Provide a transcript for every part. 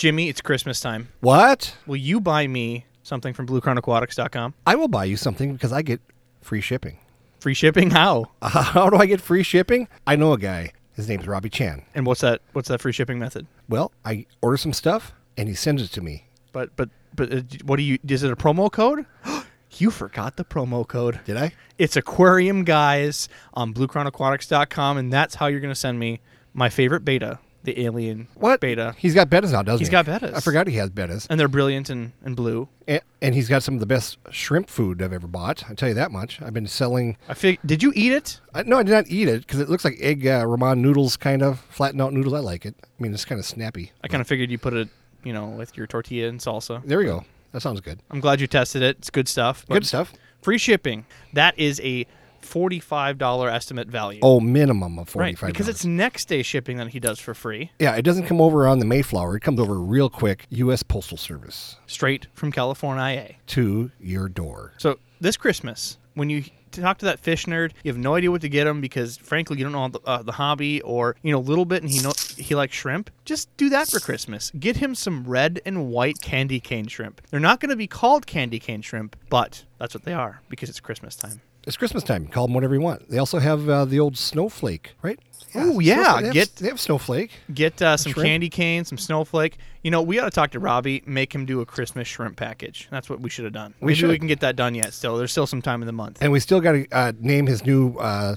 Jimmy, it's Christmas time. What? Will you buy me something from BlueCrownAquatics.com? I will buy you something because I get free shipping. Free shipping? How? How do I get free shipping? I know a guy. His name's Robbie Chan. And what's that? What's that free shipping method? Well, I order some stuff and he sends it to me. But but but uh, what do you? Is it a promo code? you forgot the promo code. Did I? It's aquarium guys on BlueCrownAquatics.com, and that's how you're gonna send me my favorite betta, the alien What? betta. He's got bettas now, doesn't He's he? got bettas. I forgot he has bettas. and they're brilliant and, and blue. And, and he's got some of the best shrimp food I've ever bought. I tell you that much. I've been selling. I fig- Did you eat it? I, no, I did not eat it because it looks like egg uh, ramen noodles, kind of flattened out noodles. I like it. I mean, it's kind of snappy. I kind of figured you put it, you know, with your tortilla and salsa. There we go. That sounds good. I'm glad you tested it. It's good stuff. but Good stuff. Free shipping. That is a forty-five dollar estimate value. Oh, minimum of 45 right, because it's next day shipping that he does for free, yeah. It doesn't come over on the Mayflower. It comes over real quick. U.S. Postal Service straight from California. to your door. So this Christmas, when you talk to that fish nerd, you have no idea what to get him because, frankly, you don't know the, uh, the hobby or you know a little bit, and he know he likes shrimp. Just do that for Christmas. Get him some red and white candy cane shrimp. They're not going to be called candy cane shrimp, but that's what they are because it's Christmas time. It's Christmas time. Call them whatever you want. They also have uh, the old snowflake, right? Oh yeah, Snowflake. They have, get- they have snowflake. Get uh, some Shrimp? candy cane, some snowflake. You know, we ought to talk to Robbie, make him do a Christmas shrimp package. That's what we should have done. We Maybe we can get that done yet. Still, there's still some time in the month. And we still got to uh, name his new uh,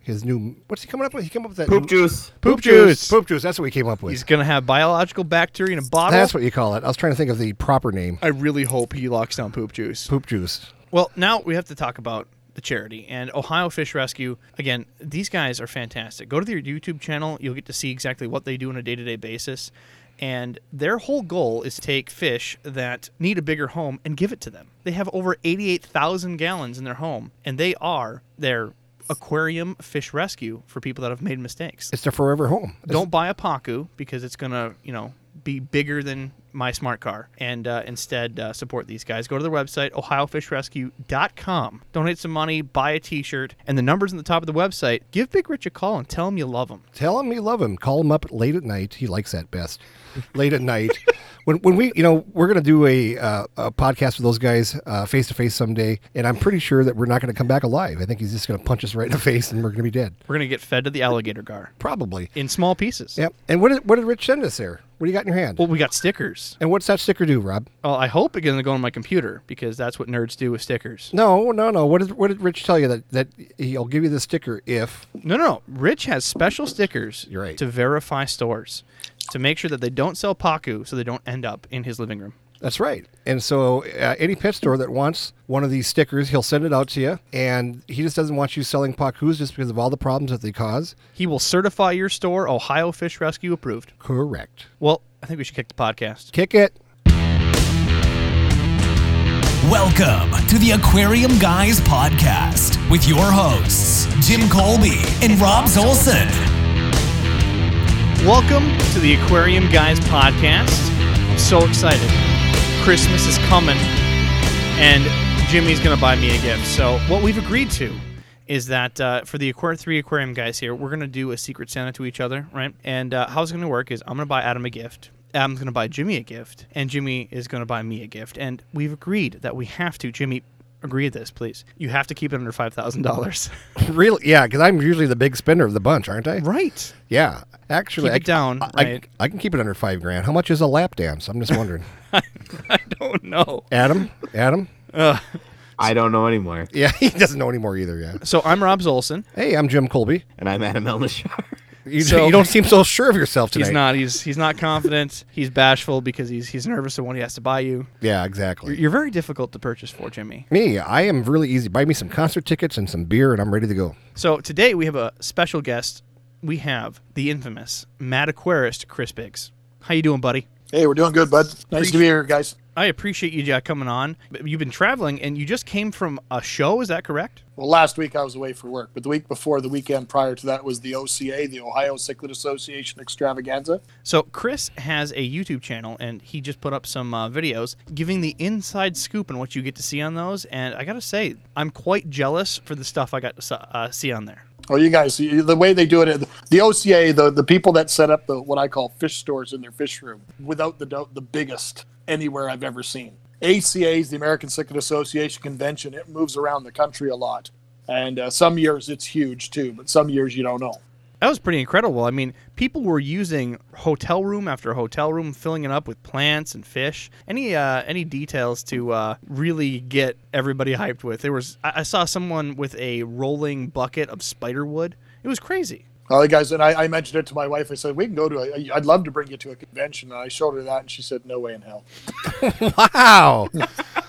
his new. What's he coming up with? He came up with that Poop new- juice. Poop juice. Poop juice. That's what we came up with. He's gonna have biological bacteria in a bottle. That's what you call it. I was trying to think of the proper name. I really hope he locks down poop juice. Poop juice. Well, now we have to talk about the charity and Ohio Fish Rescue. Again, these guys are fantastic. Go to their YouTube channel, you'll get to see exactly what they do on a day to day basis. And their whole goal is to take fish that need a bigger home and give it to them. They have over 88,000 gallons in their home, and they are their aquarium fish rescue for people that have made mistakes. It's their forever home. It's- Don't buy a Pacu because it's gonna, you know, be bigger than my smart car. And uh, instead, uh, support these guys. Go to their website, ohiofishrescue.com. Donate some money, buy a T-shirt, and the numbers on the top of the website. Give Big Rich a call and tell him you love him. Tell him you love him. Call him up late at night. He likes that best. late at night. When, when we, you know, we're going to do a, uh, a podcast with those guys face to face someday, and I'm pretty sure that we're not going to come back alive. I think he's just going to punch us right in the face, and we're going to be dead. We're gonna get fed to the alligator gar Probably. in small pieces. Yep. And what did, what did Rich send us there? What do you got in your hand? Well, we got stickers. And what's that sticker do, Rob? Well, I hope it's gonna go on my computer because that's what nerds do with stickers. No, no, no. What did what did Rich tell you that that he'll give you the sticker if? No, no, no. Rich has special stickers You're right. to verify stores to make sure that they don't sell Pacu so they don't end up in his living room. That's right. And so uh, any pet store that wants one of these stickers, he'll send it out to you. And he just doesn't want you selling pacus just because of all the problems that they cause. He will certify your store Ohio Fish Rescue approved. Correct. Well, I think we should kick the podcast. Kick it. Welcome to the Aquarium Guys podcast with your hosts, Jim Colby and Rob Zolson. Welcome to the Aquarium Guys podcast. I'm so excited. Christmas is coming, and Jimmy's going to buy me a gift. So, what we've agreed to is that uh, for the Aquar- three aquarium guys here, we're going to do a secret Santa to each other, right? And uh, how it's going to work is I'm going to buy Adam a gift. Adam's going to buy Jimmy a gift, and Jimmy is going to buy me a gift. And we've agreed that we have to. Jimmy, agree to this, please. You have to keep it under five thousand dollars. Really? Yeah, because I'm usually the big spender of the bunch, aren't I? right. Yeah. Actually, Keep I, it down, I, I- right. I can keep it under five grand. How much is a lap dance? I'm just wondering. I don't know. Adam? Adam? Uh, I don't know anymore. Yeah, he doesn't know anymore either. Yeah. So I'm Rob Zolson. Hey, I'm Jim Colby. And I'm Adam Elnashar. You, So- you don't seem so sure of yourself tonight. He's not. He's he's not confident. he's bashful because he's he's nervous of what he has to buy you. Yeah, exactly. You're, you're very difficult to purchase for, Jimmy. Me, I am really easy. Buy me some concert tickets and some beer, and I'm ready to go. So today we have a special guest. We have the infamous Mad Aquarist, Chris Biggs. How you doing, buddy? Hey, we're doing good, bud. Nice to be here, guys. I appreciate you Jack, coming on. You've been traveling, and you just came from a show. Is that correct? Well, last week I was away for work, but the week before, the weekend prior to that, was the OCA, the Ohio Cichlid Association Extravaganza. So Chris has a YouTube channel, and he just put up some uh, videos giving the inside scoop on what you get to see on those. And I gotta say, I'm quite jealous for the stuff I got to uh, see on there. Oh, you guys, the way they do it, the OCA, the, the people that set up the what I call fish stores in their fish room, without the doubt, the biggest anywhere I've ever seen. ACA's the American Cichlid Association convention. It moves around the country a lot, and uh, some years it's huge too, but some years you don't know. That was pretty incredible. I mean, people were using hotel room after hotel room, filling it up with plants and fish. Any uh, any details to uh, really get everybody hyped with? There was I, I saw someone with a rolling bucket of spider wood. It was crazy. Well, guys, and I, I mentioned it to my wife. I said we can go to. A, I'd love to bring you to a convention. And I showed her that, and she said, "No way in hell." Wow.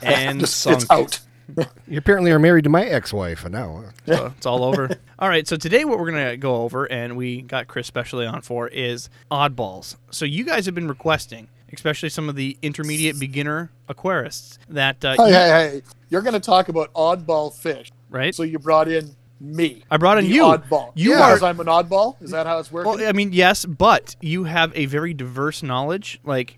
And It's, sunk. it's out. you apparently are married to my ex-wife now. So it's all over. all right. So today, what we're gonna go over, and we got Chris specially on for, is oddballs. So you guys have been requesting, especially some of the intermediate beginner aquarists, that uh, Hey, you- hey, hey! You're going to talk about oddball fish, right. so you brought in me. I brought in you. Oddball. You because are- I'm an oddball. Is that how it's working? Well, I mean, yes, but you have a very diverse knowledge. Like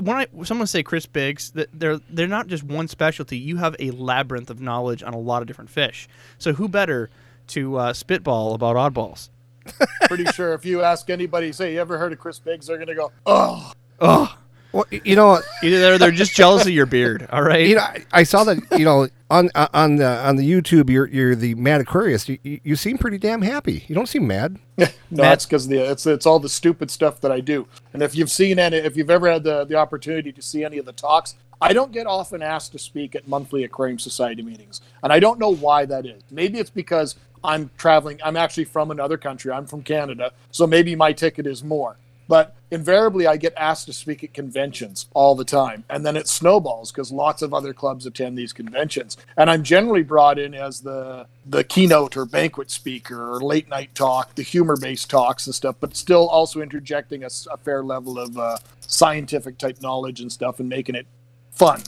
when I someone say Chris Biggs, that they're they're not just one specialty. You have a labyrinth of knowledge on a lot of different fish. So who better to uh, spitball about oddballs? Pretty sure if you ask anybody, say, "You ever heard of Chris Biggs?" They're going to go, "Oh, Oh, Well, you know, either they're they're just jealous of your beard. All right. you know, I, I saw that. You know, on uh, on the on the YouTube, you're you're the mad Aquarist. You, you, you seem pretty damn happy. You don't seem mad. no, Matt- it's because the it's it's all the stupid stuff that I do." And if you've seen any, if you've ever had the the opportunity to see any of the talks, I don't get often asked to speak at monthly Aquarium Society meetings, and I don't know why that is. Maybe it's because I'm traveling. I'm actually from another country. I'm from Canada, so maybe my ticket is more. But invariably, I get asked to speak at conventions all the time. And then it snowballs because lots of other clubs attend these conventions. And I'm generally brought in as the, the keynote or banquet speaker or late night talk, the humor based talks and stuff, but still also interjecting a fair level of uh, scientific type knowledge and stuff and making it fun.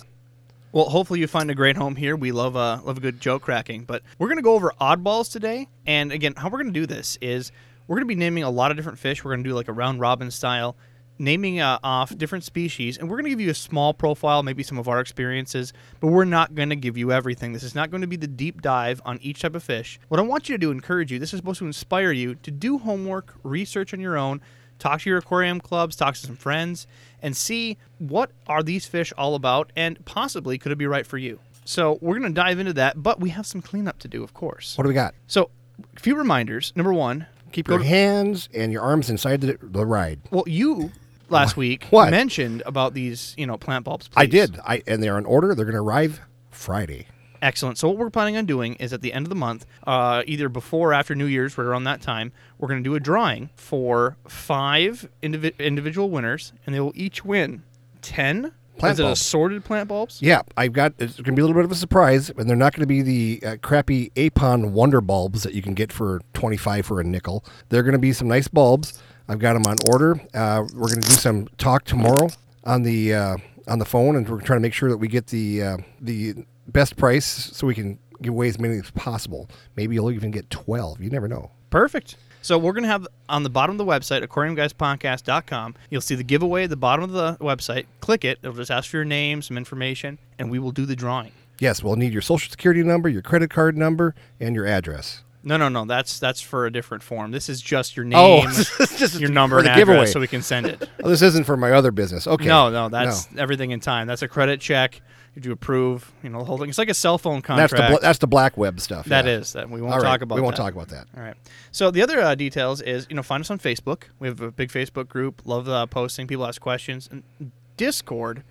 Well, hopefully you find a great home here. We love uh, love a good joke cracking, but we're gonna go over oddballs today. And again, how we're gonna do this is we're gonna be naming a lot of different fish. We're gonna do like a round robin style, naming uh, off different species, and we're gonna give you a small profile, maybe some of our experiences. But we're not gonna give you everything. This is not going to be the deep dive on each type of fish. What I want you to do, encourage you. This is supposed to inspire you to do homework, research on your own talk to your aquarium clubs, talk to some friends, and see what are these fish all about, and possibly could it be right for you. So we're going to dive into that, but we have some cleanup to do, of course. What do we got? So, a few reminders. Number one, Keep your hands and your arms inside the, the ride. well, you last week What? mentioned about these, you know, plant bulbs. I please. did. I and they're on order. They're going to arrive Friday. Excellent. So what we're planning on doing is at the end of the month, uh, either before or after New Year's, right around that time, we're going to do a drawing for five indivi- individual winners, and they will each win ten. Plant is it bulbs. assorted plant bulbs? Yeah, I've got. It's going to be a little bit of a surprise, and they're not going to be the uh, crappy Apon Wonder bulbs that you can get for twenty five for a nickel. They're going to be some nice bulbs. I've got them on order. Uh, we're going to do some talk tomorrow on the uh, on the phone, and we're trying to make sure that we get the uh, the best price so we can give away as many as possible. Maybe you'll even get twelve. You never know. Perfect. So we're going to have on the bottom of the website, aquariumguyspodcast.com, you'll see the giveaway at the bottom of the website. Click it. It'll just ask for your name, some information, and we will do the drawing. Yes, we'll need your social security number, your credit card number, and your address. No, no, no. That's that's for a different form. This is just your Oh, name, it's just your number, and address, giveaway. so we can send it. Oh, this isn't for my other business. Okay. No, no, that's everything in time. That's a credit check. You have approve. You know, the whole thing. It's like a cell phone contract. That's the bl- that's the black web stuff. That yeah. is that we won't All right, talk about. We won't that. talk about that. All right. So the other uh, details is you know find us on Facebook. We have a big Facebook group. Love uh, posting. People ask questions. And Discord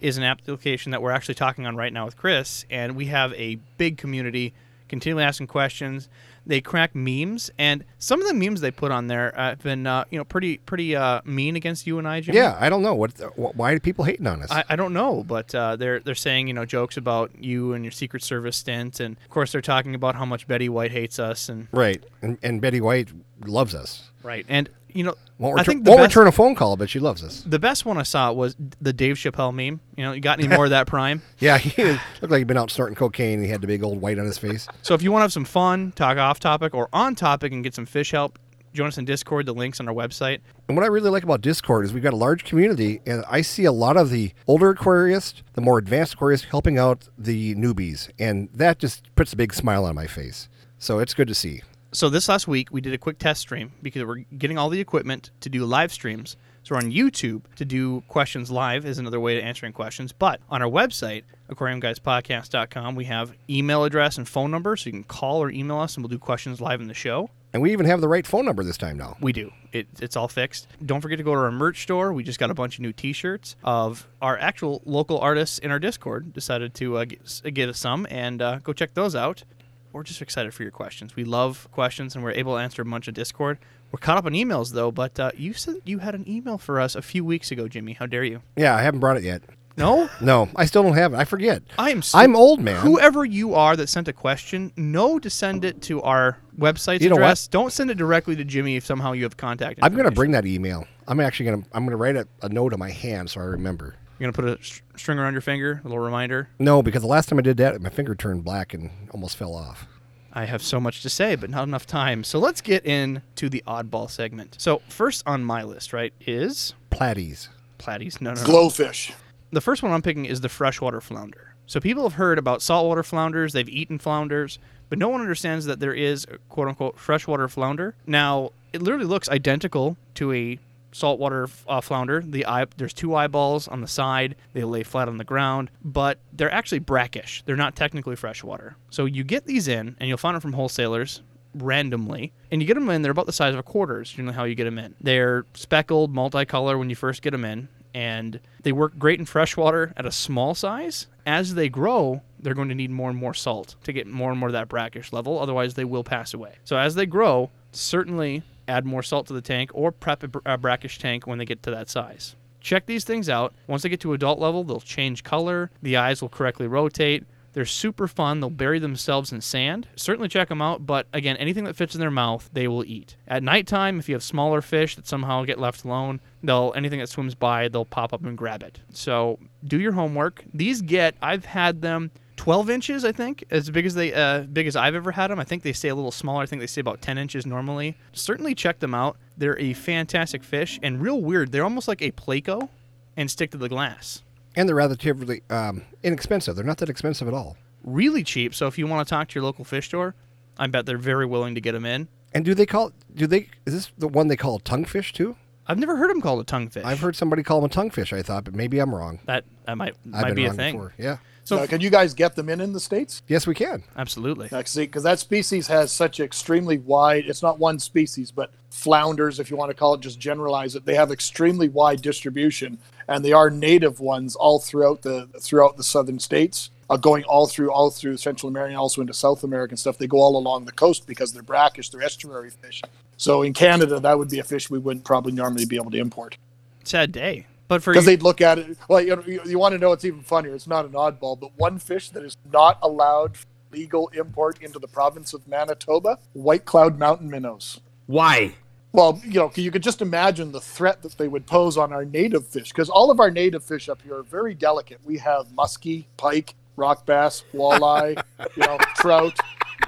is an application that we're actually talking on right now with Chris, and we have a big community continually asking questions. They crack memes, and some of the memes they put on there have been uh, you know pretty pretty uh, mean against you and I, Jimmy. Yeah, I don't know what. wh- Why are people hating on us? I, I don't know, but uh, they're they're saying you know jokes about you and your Secret Service stint, and of course they're talking about how much Betty White hates us, and right, and, and Betty White loves us. right, and you know Won't, I return, think the won't best, return a phone call, but she loves us. the best one I saw was the Dave Chappelle meme. You know, you got any more of that Prime? Yeah, he looked like he'd been out snorting cocaine. and He had the big old white on his face. So if you want to have some fun, talk off topic or on topic, and get some fish help, join us in Discord. The links on our website. And what I really like about Discord is we've got a large community, and I see a lot of the older aquarists, the more advanced aquarists, helping out the newbies, and that just puts a big smile on my face. So it's good to see. So this last week we did a quick test stream because we're getting all the equipment to do live streams. So we're on YouTube to do questions live is another way to answering questions. But on our website, aquariumguyspodcast.com, we have email address and phone number, so you can call or email us and we'll do questions live in the show. And we even have the right phone number this time now. We do. It, it's all fixed. Don't forget to go to our merch store. We just got a bunch of new T-shirts of our actual local artists in our Discord. Decided to uh, get, get us some and uh, go check those out. We're just excited for your questions. We love questions and we're able to answer a bunch of Discord. We're caught up on emails though, but uh, you said you had an email for us a few weeks ago, Jimmy. How dare you? Yeah, I haven't brought it yet. No, No, I still don't have it. I forget. I am. So, I'm old, man. Whoever you are that sent a question, know to send it to our website's You know what? address. Don't send it directly to Jimmy if somehow you have contact. I'm going to bring that email. I'm actually going to I'm going to write a, a note on my hand so I remember. You're gonna put a sh- string around your finger, a little reminder. No, because the last time I did that, my finger turned black and almost fell off. I have so much to say, but not enough time. So let's get into the oddball segment. So first on my list, right, is Platies. platies. No, no, no. Glowfish. The first one I'm picking is the freshwater flounder. So people have heard about saltwater flounders. They've eaten flounders, but no one understands that there is a quote unquote freshwater flounder. Now it literally looks identical to a saltwater uh, flounder. The eye, there's two eyeballs on the side. They lay flat on the ground, but they're actually brackish. They're not technically freshwater. So you get these in, and you'll find them from wholesalers randomly, and you get them in. They're about the size of a quarter. Is generally how you get them in. They're speckled, multicolor when you first get them in, and they work great in freshwater at a small size. As they grow, they're going to need more and more salt to get more and more of that brackish level. Otherwise, they will pass away. So as they grow, certainly add more salt to the tank or prep a, br- a brackish tank when they get to that size. Check these things out. Once they get to adult level, they'll change color. The eyes will correctly rotate. They're super fun. They'll bury themselves in sand. Certainly check them out, but again, anything that fits in their mouth, they will eat. At nighttime, if you have smaller fish that somehow get left alone, they'll anything that swims by, they'll pop up and grab it. So do your homework. These get I've had them 12 inches, I think, as big as they uh, big as I've ever had them. I think they stay a little smaller. I think they stay about 10 inches normally. Certainly check them out. They're a fantastic fish and real weird. They're almost like a pleco and stick to the glass. And they're relatively um, inexpensive. They're not that expensive at all. Really cheap. So if you want to talk to your local fish store, I bet they're very willing to get them in. And do they call do they is this the one they call a tonguefish too? I've never heard them called a tonguefish. I've heard somebody call them a tonguefish, I thought, but maybe I'm wrong. that that might I've might been be a wrong thing. before. Yeah. So Now, can you guys get them in in the states? Yes, we can. absolutely. Because that species has such extremely wide. It's not one species, but flounders, if you want to call it, just generalize it. They have extremely wide distribution, and they are native ones all throughout the throughout the southern states, uh, going all through all through Central America, and also into South American stuff. They go all along the coast because they're brackish, they're estuary fish. So in Canada, that would be a fish we wouldn't probably normally be able to import Sad day. But for because you, they'd look at it. Well, you, know, you, you want to know it's even funnier? It's not an oddball, but one fish that is not allowed legal import into the province of Manitoba: white cloud mountain minnows. Why? Well, you know, you could just imagine the threat that they would pose on our native fish, because all of our native fish up here are very delicate. We have muskie, pike, rock bass, walleye, you know, trout.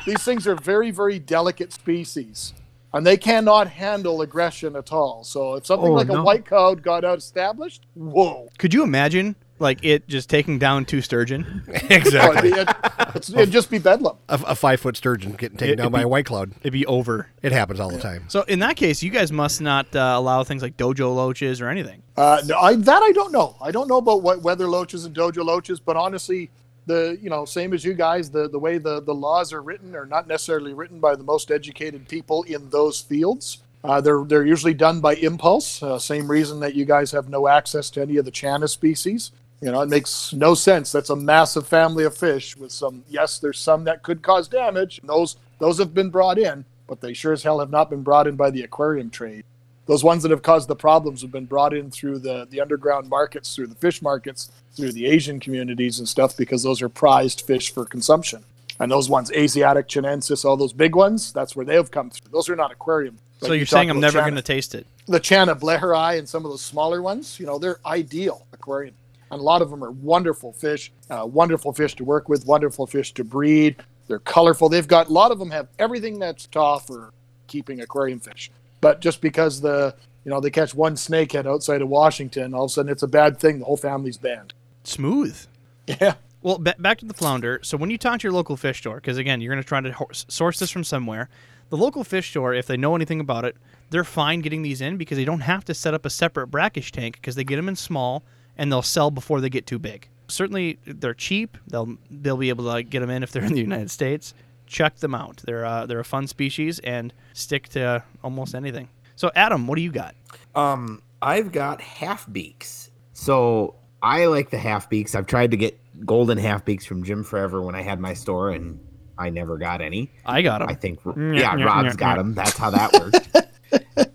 These things are very, very delicate species, and they cannot handle aggression at all. So if something Oh, like a white cloud got out established, whoa! could you imagine like it just taking down two sturgeon? Oh, it'd, be- it- it's- it'd just be bedlam. A, a five foot sturgeon getting taken It- down by be- a white cloud. It'd be over. It happens all the time. So in that case, you guys must not uh, allow things like dojo loaches or anything. Uh, no, I, that I don't know. I don't know about what weather loaches and dojo loaches, but honestly, the you know same as you guys, the the way the the laws are written are not necessarily written by the most educated people in those fields. Uh, they're they're usually done by impulse. Uh, same reason that you guys have no access to any of the Channa species. You know, it makes no sense. That's a massive family of fish with some. Yes, there's some that could cause damage. Those those have been brought in, but they sure as hell have not been brought in by the aquarium trade those ones that have caused the problems have been brought in through the, the underground markets, through the fish markets, through the Asian communities and stuff, because those are prized fish for consumption. And those ones, Asiatic chinensis, all those big ones, that's where they have come through. Those are not aquarium. So you're you saying I'm never going to taste it? the Channa Bleheri and some of those smaller ones, you know, they're ideal aquarium. And a lot of them are wonderful fish, uh, wonderful fish to work with, wonderful fish to breed. They're colorful. They've got a lot of them have everything that's tough for keeping aquarium fish. But just because the you know they catch one snakehead outside of Washington, all of a sudden it's a bad thing. The whole family's banned. Smooth. Yeah. Well, ba- back to the flounder. So when you talk to your local fish store, because again, you're going to try to ho- source this from somewhere, The local fish store, if they know anything about it, they're fine getting these in because they don't have to set up a separate brackish tank because they get them in small and they'll sell before they get too big. Certainly, they're cheap. They'll they'll be able to like, get them in if they're in the United States. Check them out. They're uh, they're a fun species and stick to almost anything. So, Adam, what do you got? Um, I've got half beaks. So I like the half beaks. I've tried to get golden half beaks from Jim Forever when I had my store, and I never got any. I got them. I think, Mm, yeah, yeah, Rob's yeah, got yeah. them. That's how that works.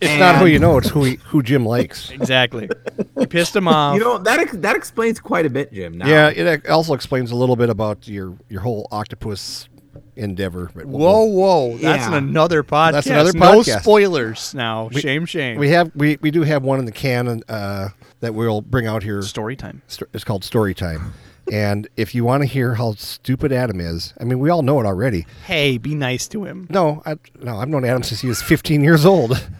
It's not who you know; it's who he, who Jim likes. exactly. You pissed him off. You know that ex- that explains quite a bit, Jim. Now. Yeah, it also explains a little bit about your your whole octopus endeavor. but we'll- Whoa, whoa! That's Yeah. in another podcast. That's another podcast. No spoilers now. shame, shame. We have we, we do have one in the can uh, that we'll bring out here. Story time. It's called Story Time. And if you want to hear how stupid Adam is, I mean, we all know it already. Hey, be nice to him. No, I, no, I've known Adam since he was 15 years old.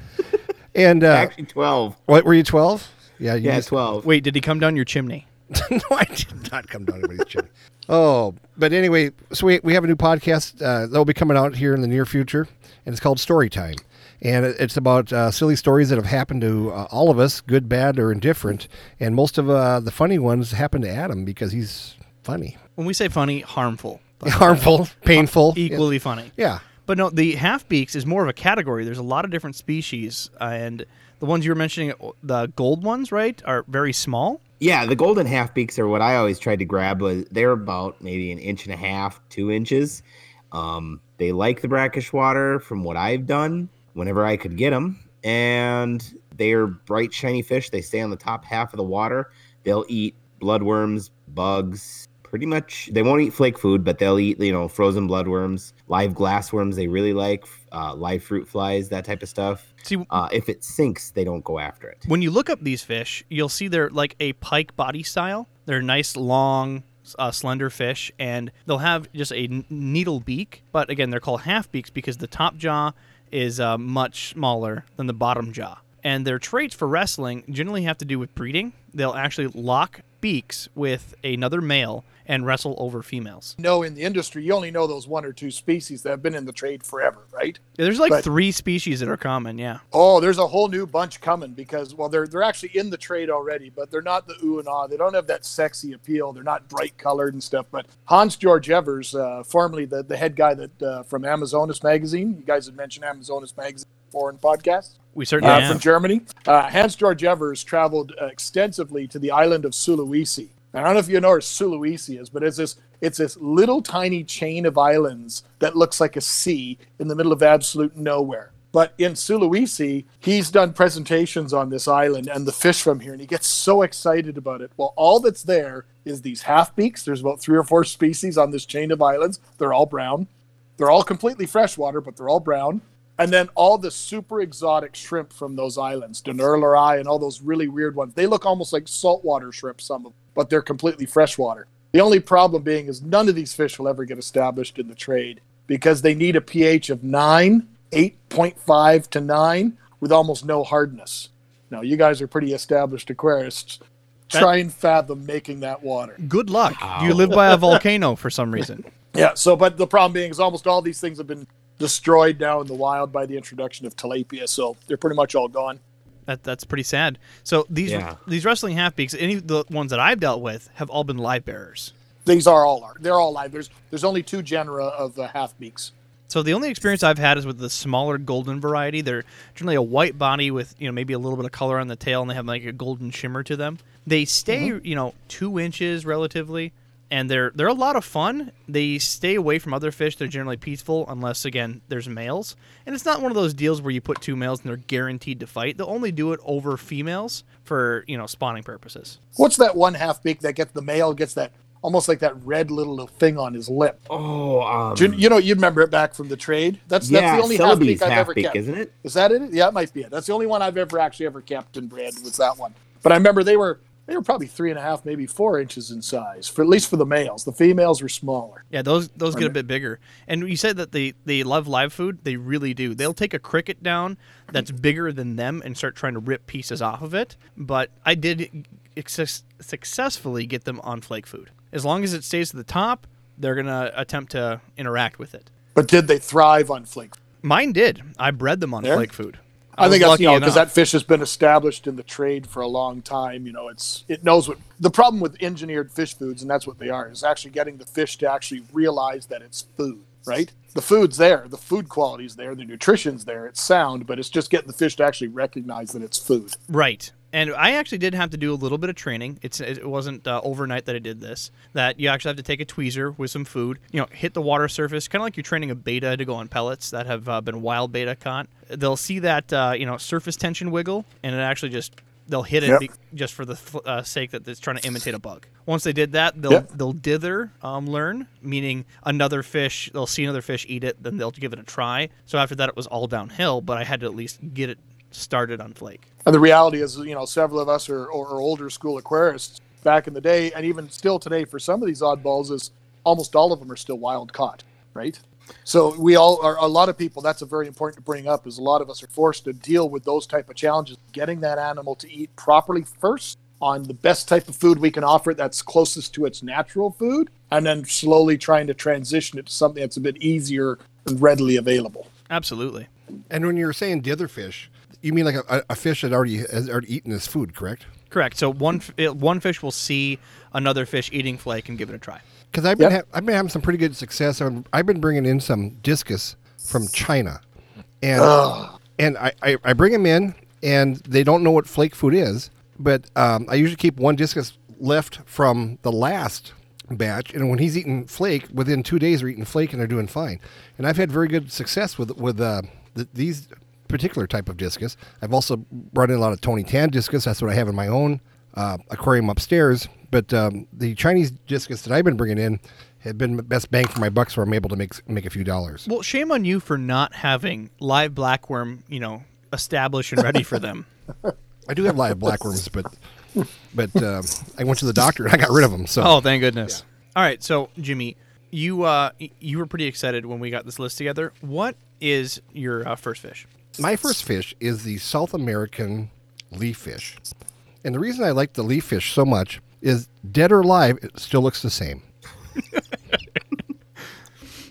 And uh, actually twelve. what were you 12? Yeah, you Yeah, just- twelve. Wait, did he come down your chimney? no, I did not come down anybody's chin. Oh, but anyway, so we, we have a new podcast uh, that will be coming out here in the near future, and it's called Story Time. And it- it's about uh, silly stories that have happened to uh, all of us, good, bad, or indifferent. And most of uh, the funny ones happen to Adam because he's funny, When we say funny, harmful, harmful, painful. equally funny. Yeah. But no, the half beaks is more of a category. There's a lot of different species, uh, and the ones you were mentioning, the gold ones, right, are very small. Yeah, the golden half beaks are what I always tried to grab. They're about maybe an inch and a half, two inches. Um, they like the brackish water, from what I've done. Whenever I could get them, and they are bright, shiny fish. They stay on the top half of the water. They'll eat bloodworms, bugs. Pretty much, they won't eat flake food, but they'll eat you know frozen bloodworms, live glassworms. They really like uh, live fruit flies, that type of stuff. See, Uh, if it sinks, they don't go after it. when you look up these fish, you'll see they're like a pike body style. They're nice, long, uh, slender fish, and they'll have just a n- needle beak. But again, they're called half beaks because the top jaw is uh, much smaller than the bottom jaw. And their traits for wrestling generally have to do with breeding. They'll actually lock beaks with another male and wrestle over females. know in the industry, you only know those one or two species that have been in the trade forever, right? There's like But- three species that are common, yeah. Oh, there's a whole new bunch coming because well, they're they're actually in the trade already, but they're not the ooh and ah. They don't have that sexy appeal. They're not bright colored and stuff. But Hans George Evers, uh, formerly the the head guy that uh, from Amazonas magazine, you guys had mentioned Amazonas magazine before in podcasts. We certainly uh, from Germany. Uh, Hans George Evers traveled extensively to the island of Sulawesi. I don't know if you know where Sulawesi is, but it's this it's this little tiny chain of islands that looks like a sea in the middle of absolute nowhere. But in Sulawesi, he's done presentations on this island and the fish from here, and he gets so excited about it. Well, all that's there is these half beaks. There's about three or four species on this chain of islands. They're all brown. They're all completely freshwater, but they're all brown. And then all the super exotic shrimp from those islands, dennerli and all those really weird ones. They look almost like saltwater shrimp, some of them, but they're completely freshwater. The only problem being is none of these fish will ever get established in the trade because they need a pH of 9, 8.5 to 9 with almost no hardness. Now, you guys are pretty established aquarists. Try and fathom making that water. Good luck. You live by a volcano for some reason. Yeah. So, but the problem being is almost all these things have been destroyed now in the wild by the introduction of tilapia. So they're pretty much all gone. That that's pretty sad. So these Yeah. these wrestling half beaks, any of the ones that I've dealt with, have all been live bearers. These are all are. They're all live. There's there's only two genera of uh, half beaks. So the only experience I've had is with the smaller golden variety. They're generally a white body with you know maybe a little bit of color on the tail, and they have like a golden shimmer to them. They stay you know two inches relatively, and they're they're a lot of fun. They stay away from other fish. They're generally peaceful unless again there's males, and it's not one of those deals where you put two males and they're guaranteed to fight. They'll only do it over females for you know spawning purposes. What's that one half beak that gets the male gets that almost like that red little thing on his lip? Oh, um, You, you know, you remember it back from the trade. That's yeah, that's the only half beak I've half ever beak, kept. isn't it? Is that it? Yeah, it might be it. That's the only one I've ever actually ever kept and bred was that one. But I remember they were they were probably three and a half, maybe four inches in size, for at least for the males. The females were smaller. Yeah, those those get a bit bigger. And you said that they they love live food. They really do. They'll take a cricket down that's bigger than them and start trying to rip pieces off of it. But I did success- successfully get them on flake food. As long as it stays at the top, they're gonna attempt to interact with it. But did they thrive on flake? Mine did. I bred them on flake food. I, think that's you know because that fish has been established in the trade for a long time. You know, it's it knows what the problem with engineered fish foods, and that's what they are, is actually getting the fish to actually realize that it's food. Right? The food's there, the food quality's there, the nutrition's there, it's sound, but it's just getting the fish to actually recognize that it's food. Right. And I actually did have to do a little bit of training. It's it wasn't uh, overnight that I did this. That you actually have to take a tweezer with some food, you know, hit the water surface, kind of like you're training a betta to go on pellets that have uh, been wild betta caught. They'll see that uh, you know surface tension wiggle, and it actually just they'll hit it Yep. be- just for the f- uh, sake that it's trying to imitate a bug. Once they did that, they'll Yep. they'll dither um, learn, meaning another fish. They'll see another fish eat it, then they'll give it a try. So after that, it was all downhill. But I had to at least get it started on flake. And the reality is, you know, several of us are, are, are older school aquarists back in the day, and even still today for some of these oddballs, is almost all of them are still wild caught, right? So we all are a lot of people. That's a very important to bring up. Is a lot of us are forced to deal with those type of challenges, getting that animal to eat properly first on the best type of food we can offer it that's closest to its natural food, and then slowly trying to transition it to something that's a bit easier and readily available. Absolutely. And when you're saying dither fish, you mean like a, a fish that already has already eaten this food, correct? Correct. So one one fish will see another fish eating flake and give it a try. Because I've been Yep. ha- I've been having some pretty good success. i I've been bringing in some discus from China, and and I, I, I bring them in, and they don't know what flake food is. But um, I usually keep one discus left from the last batch, and when he's eating flake, within two days they're eating flake and they're doing fine. And I've had very good success with with uh, th- these particular type of discus. I've also brought in a lot of Tony Tan discus. That's what I have in my own uh, aquarium upstairs. But um, the Chinese discus that I've been bringing in have been the best bang for my bucks, where I'm able to make make a few dollars. Well, shame on you for not having live blackworm, you know, established and ready for them. I do have live blackworms, but but um, I went to the doctor and I got rid of them. So Oh, thank goodness. All right, so Jimmy, you uh you were pretty excited when we got this list together. What is your uh, first fish? My first fish is the South American leaf fish, and the reason I like the leaf fish so much is dead or alive, it still looks the same.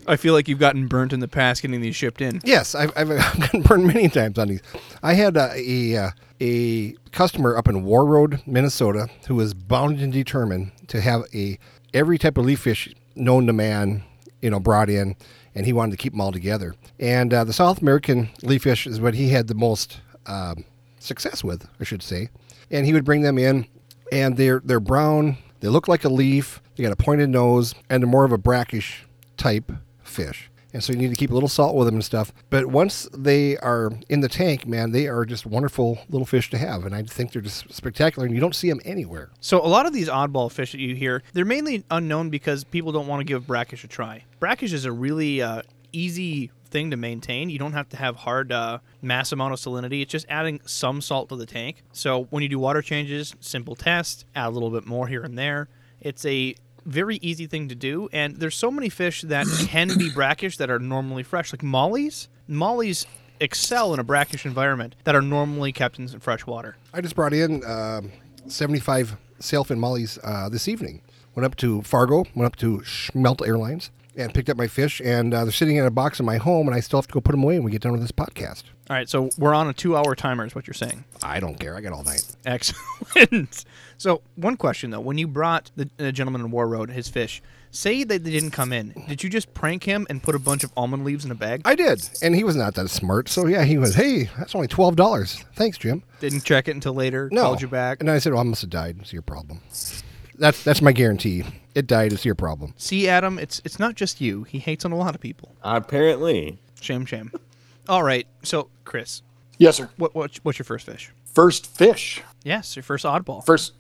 I feel like you've gotten burnt in the past getting these shipped in. Yes, I've, I've gotten burned many times on these. I had a, a, uh, a customer up in Warroad, Minnesota, who was bound and determined to have a every type of leaf fish known to man, you know, brought in, and he wanted to keep them all together. And uh, the South American leaf fish is what he had the most um, success with, I should say. And he would bring them in, and they're they're brown. They look like a leaf. They got a pointed nose, and they're more of a brackish type fish. And so you need to keep a little salt with them and stuff. But once they are in the tank, man, they are just wonderful little fish to have. And I think they're just spectacular, and you don't see them anywhere. So a lot of these oddball fish that you hear, they're mainly unknown because people don't want to give brackish a try. Brackish is a really uh, easy thing to maintain. You don't have to have hard uh, mass amount of salinity. It's just adding some salt to the tank. So when you do water changes, simple test, add a little bit more here and there. It's a very easy thing to do, and there's so many fish that can be brackish that are normally fresh, like mollies. Mollies excel in a brackish environment that are normally kept in fresh water. I just brought in um 75 sailfin mollies uh, this evening. Went up to Fargo, went up to Schmelt Airlines, and picked up my fish. And uh, they're sitting in a box in my home, and I still have to go put them away when we get done with this podcast. All right, so we're on a two-hour timer, is what you're saying. I don't care. I got all night. Excellent. so, one question though: When you brought the uh, gentleman in Warroad his fish, say that they didn't come in, did you just prank him and put a bunch of almond leaves in a bag? I did, and he was not that smart. So yeah, he was. Hey, that's only twelve dollars. Thanks, Jim. Didn't check it until later. No, Called you back. and I said, "Oh, I must have died. It's your problem." That's that's my guarantee. It died. It's your problem. See, Adam, it's it's not just you. He hates on a lot of people. Apparently. Shame, shame. All right, so Chris, Yes, sir. what, what what's your first fish? First fish. Yes, your first oddball. First,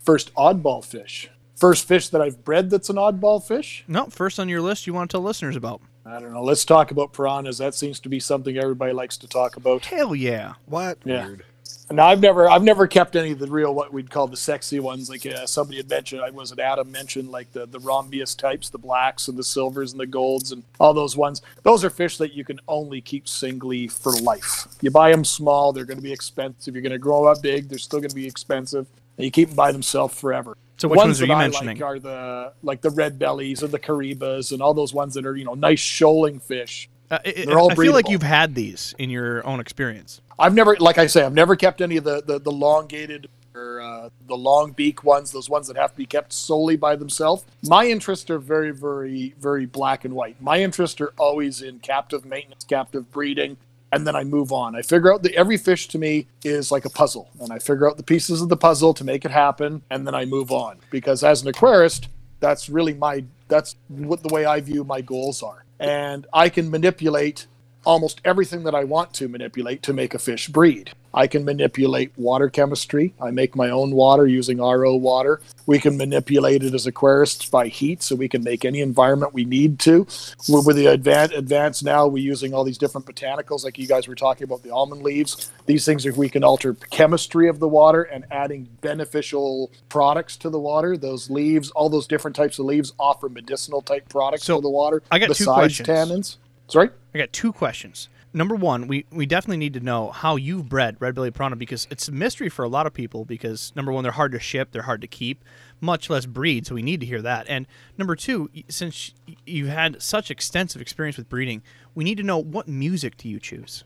first oddball fish. First fish that I've bred that's an oddball fish. no, first on your list. You want to tell listeners about? I don't know. Let's talk about piranhas. That seems to be something everybody likes to talk about. Hell yeah! What? Yeah. Weird. Now I've never, I've never kept any of the real what we'd call the sexy ones. Like uh, somebody had mentioned, I was it Adam mentioned, like the the rhombeus types, the blacks and the silvers and the golds and all those ones. Those are fish that you can only keep singly for life. You buy them small, they're going to be expensive. You're going to grow up big, they're still going to be expensive. And you keep them by themselves forever. So which ones are that you I mentioning? Like are the like the red bellies and the caribas and all those ones that are you know nice shoaling fish Uh, I- I- They're all I feel like you've had these in your own experience. I've never, like I say, I've never kept any of the the, the elongated or uh, the long beak ones, those ones that have to be kept solely by themselves. My interests are very, very, very black and white. My interests are always in captive maintenance, captive breeding, and then I move on. I figure out that every fish to me is like a puzzle, and I figure out the pieces of the puzzle to make it happen, and then I move on. Because as an aquarist, that's really my that's what the way I view my goals are, and I can manipulate almost everything that I want to manipulate to make a fish breed. I can manipulate water chemistry. I make my own water using RO water. We can manipulate it as aquarists by heat, so we can make any environment we need to. With with the advan advance now, we're using all these different botanicals, like you guys were talking about the almond leaves. These things, if we can alter chemistry of the water and adding beneficial products to the water, those leaves, all those different types of leaves offer medicinal type products So, to the water. I got two besides questions. tannins. Sorry. I got two questions. Number one, we, we definitely need to know how you've bred red belly piranha because it's a mystery for a lot of people. Because number one, they're hard to ship, they're hard to keep, much less breed. So we need to hear that. And number two, since you've had such extensive experience with breeding, we need to know what music do you choose?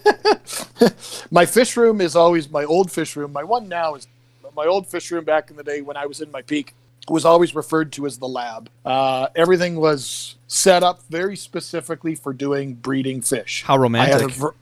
my fish room is always my old fish room. My one now is my old fish room back in the day when I was in my peak was always referred to as the lab. Uh, everything was set up very specifically for doing breeding fish. How I had a romantic. ver-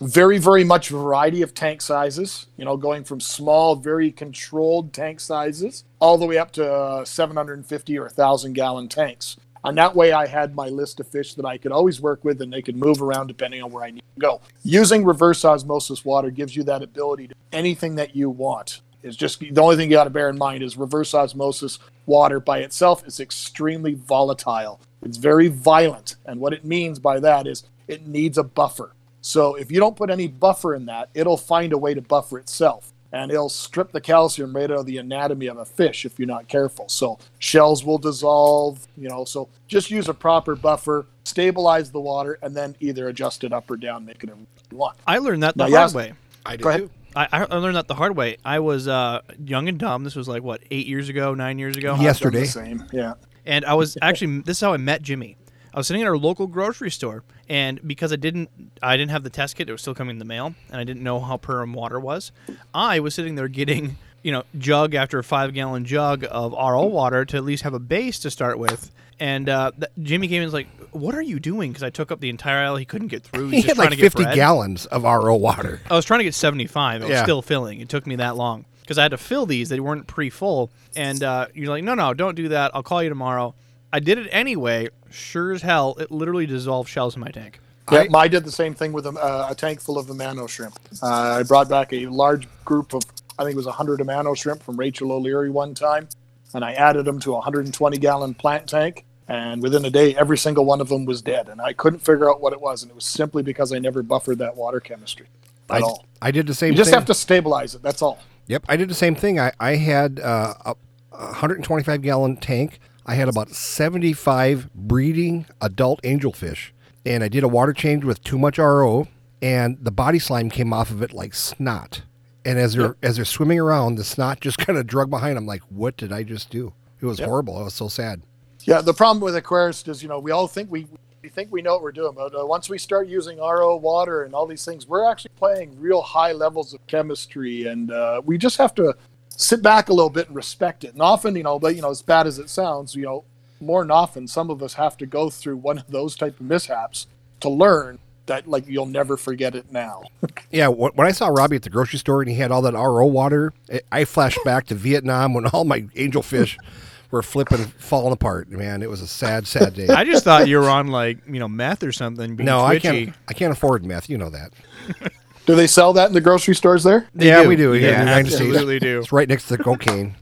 very, very much variety of tank sizes. You know, going from small, very controlled tank sizes all the way up to uh, 750 or 1,000 gallon tanks. And that way, I had my list of fish that I could always work with, and they could move around depending on where I need to go. Using reverse osmosis water gives you that ability to anything that you want. It's just the only thing you got to bear in mind is reverse osmosis water by itself is extremely volatile. It's very violent, and what it means by that is it needs a buffer. So if you don't put any buffer in that, it'll find a way to buffer itself. And it'll strip the calcium right out of the anatomy of a fish if you're not careful. So shells will dissolve, you know. So just use a proper buffer, stabilize the water, and then either adjust it up or down, make it whatever you want. I learned that the Now, hard yes. way. I Go ahead. I, I learned that the hard way. I was uh, young and dumb. This was like, what, eight years ago, nine years ago? Yes. Done the Yesterday. same, yeah. And I was actually this is how I met Jimmy. I was sitting at our local grocery store, and because I didn't I didn't have the test kit, it was still coming in the mail, and I didn't know how Purim water was. I was sitting there getting you know jug after five gallon jug of RO water to at least have a base to start with. And uh, th- Jimmy came in and was like, "What are you doing?" Because I took up the entire aisle. He couldn't get through. He He's just had like 50 gallons of RO water. I was trying to get 75. I was Yeah. still filling. It took me that long because I had to fill these. They weren't pre-full. And uh, you're like, no, no, don't do that. I'll call you tomorrow. I did it anyway. Sure as hell, it literally dissolved shells in my tank. Yeah, I did the same thing with a, uh, a tank full of Amano shrimp. Uh, I brought back a large group of, I think it was 100 Amano shrimp from Rachel O'Leary one time, and I added them to a 120 gallon plant tank. And within a day, every single one of them was dead, and I couldn't figure out what it was. And it was simply because I never buffered that water chemistry at I, all. I did the same thing. You just thing. have to stabilize it. That's all. Yep, I did the same thing. I, I had uh, a, a 125 gallon tank. I had about 75 breeding adult angelfish, and I did a water change with too much RO, and the body slime came off of it like snot. And as they're as they're swimming around, the snot just kind of drug behind. I'm like, what did I just do? It was horrible. I was so sad. Yeah, the problem with aquarists is, you know, we all think we we think we know what we're doing, but uh, once we start using RO water and all these things, we're actually playing real high levels of chemistry, and uh, we just have to sit back a little bit and respect it. And often, you know, but you know, as bad as it sounds, you know, more than often, some of us have to go through one of those type of mishaps to learn that, like, you'll never forget it now. Yeah, when I saw Robbie at the grocery store and he had all that RO water, I flashed back to Vietnam when all my angelfish were flipping, falling apart. Man, it was a sad, sad day. I just thought you were on like you know meth or something. Being no, I can't. I can't afford meth. You know that. Do they sell that in the grocery stores there? yeah, do. we do. Yeah, Yeah, in the States. absolutely do. It's right next to the cocaine.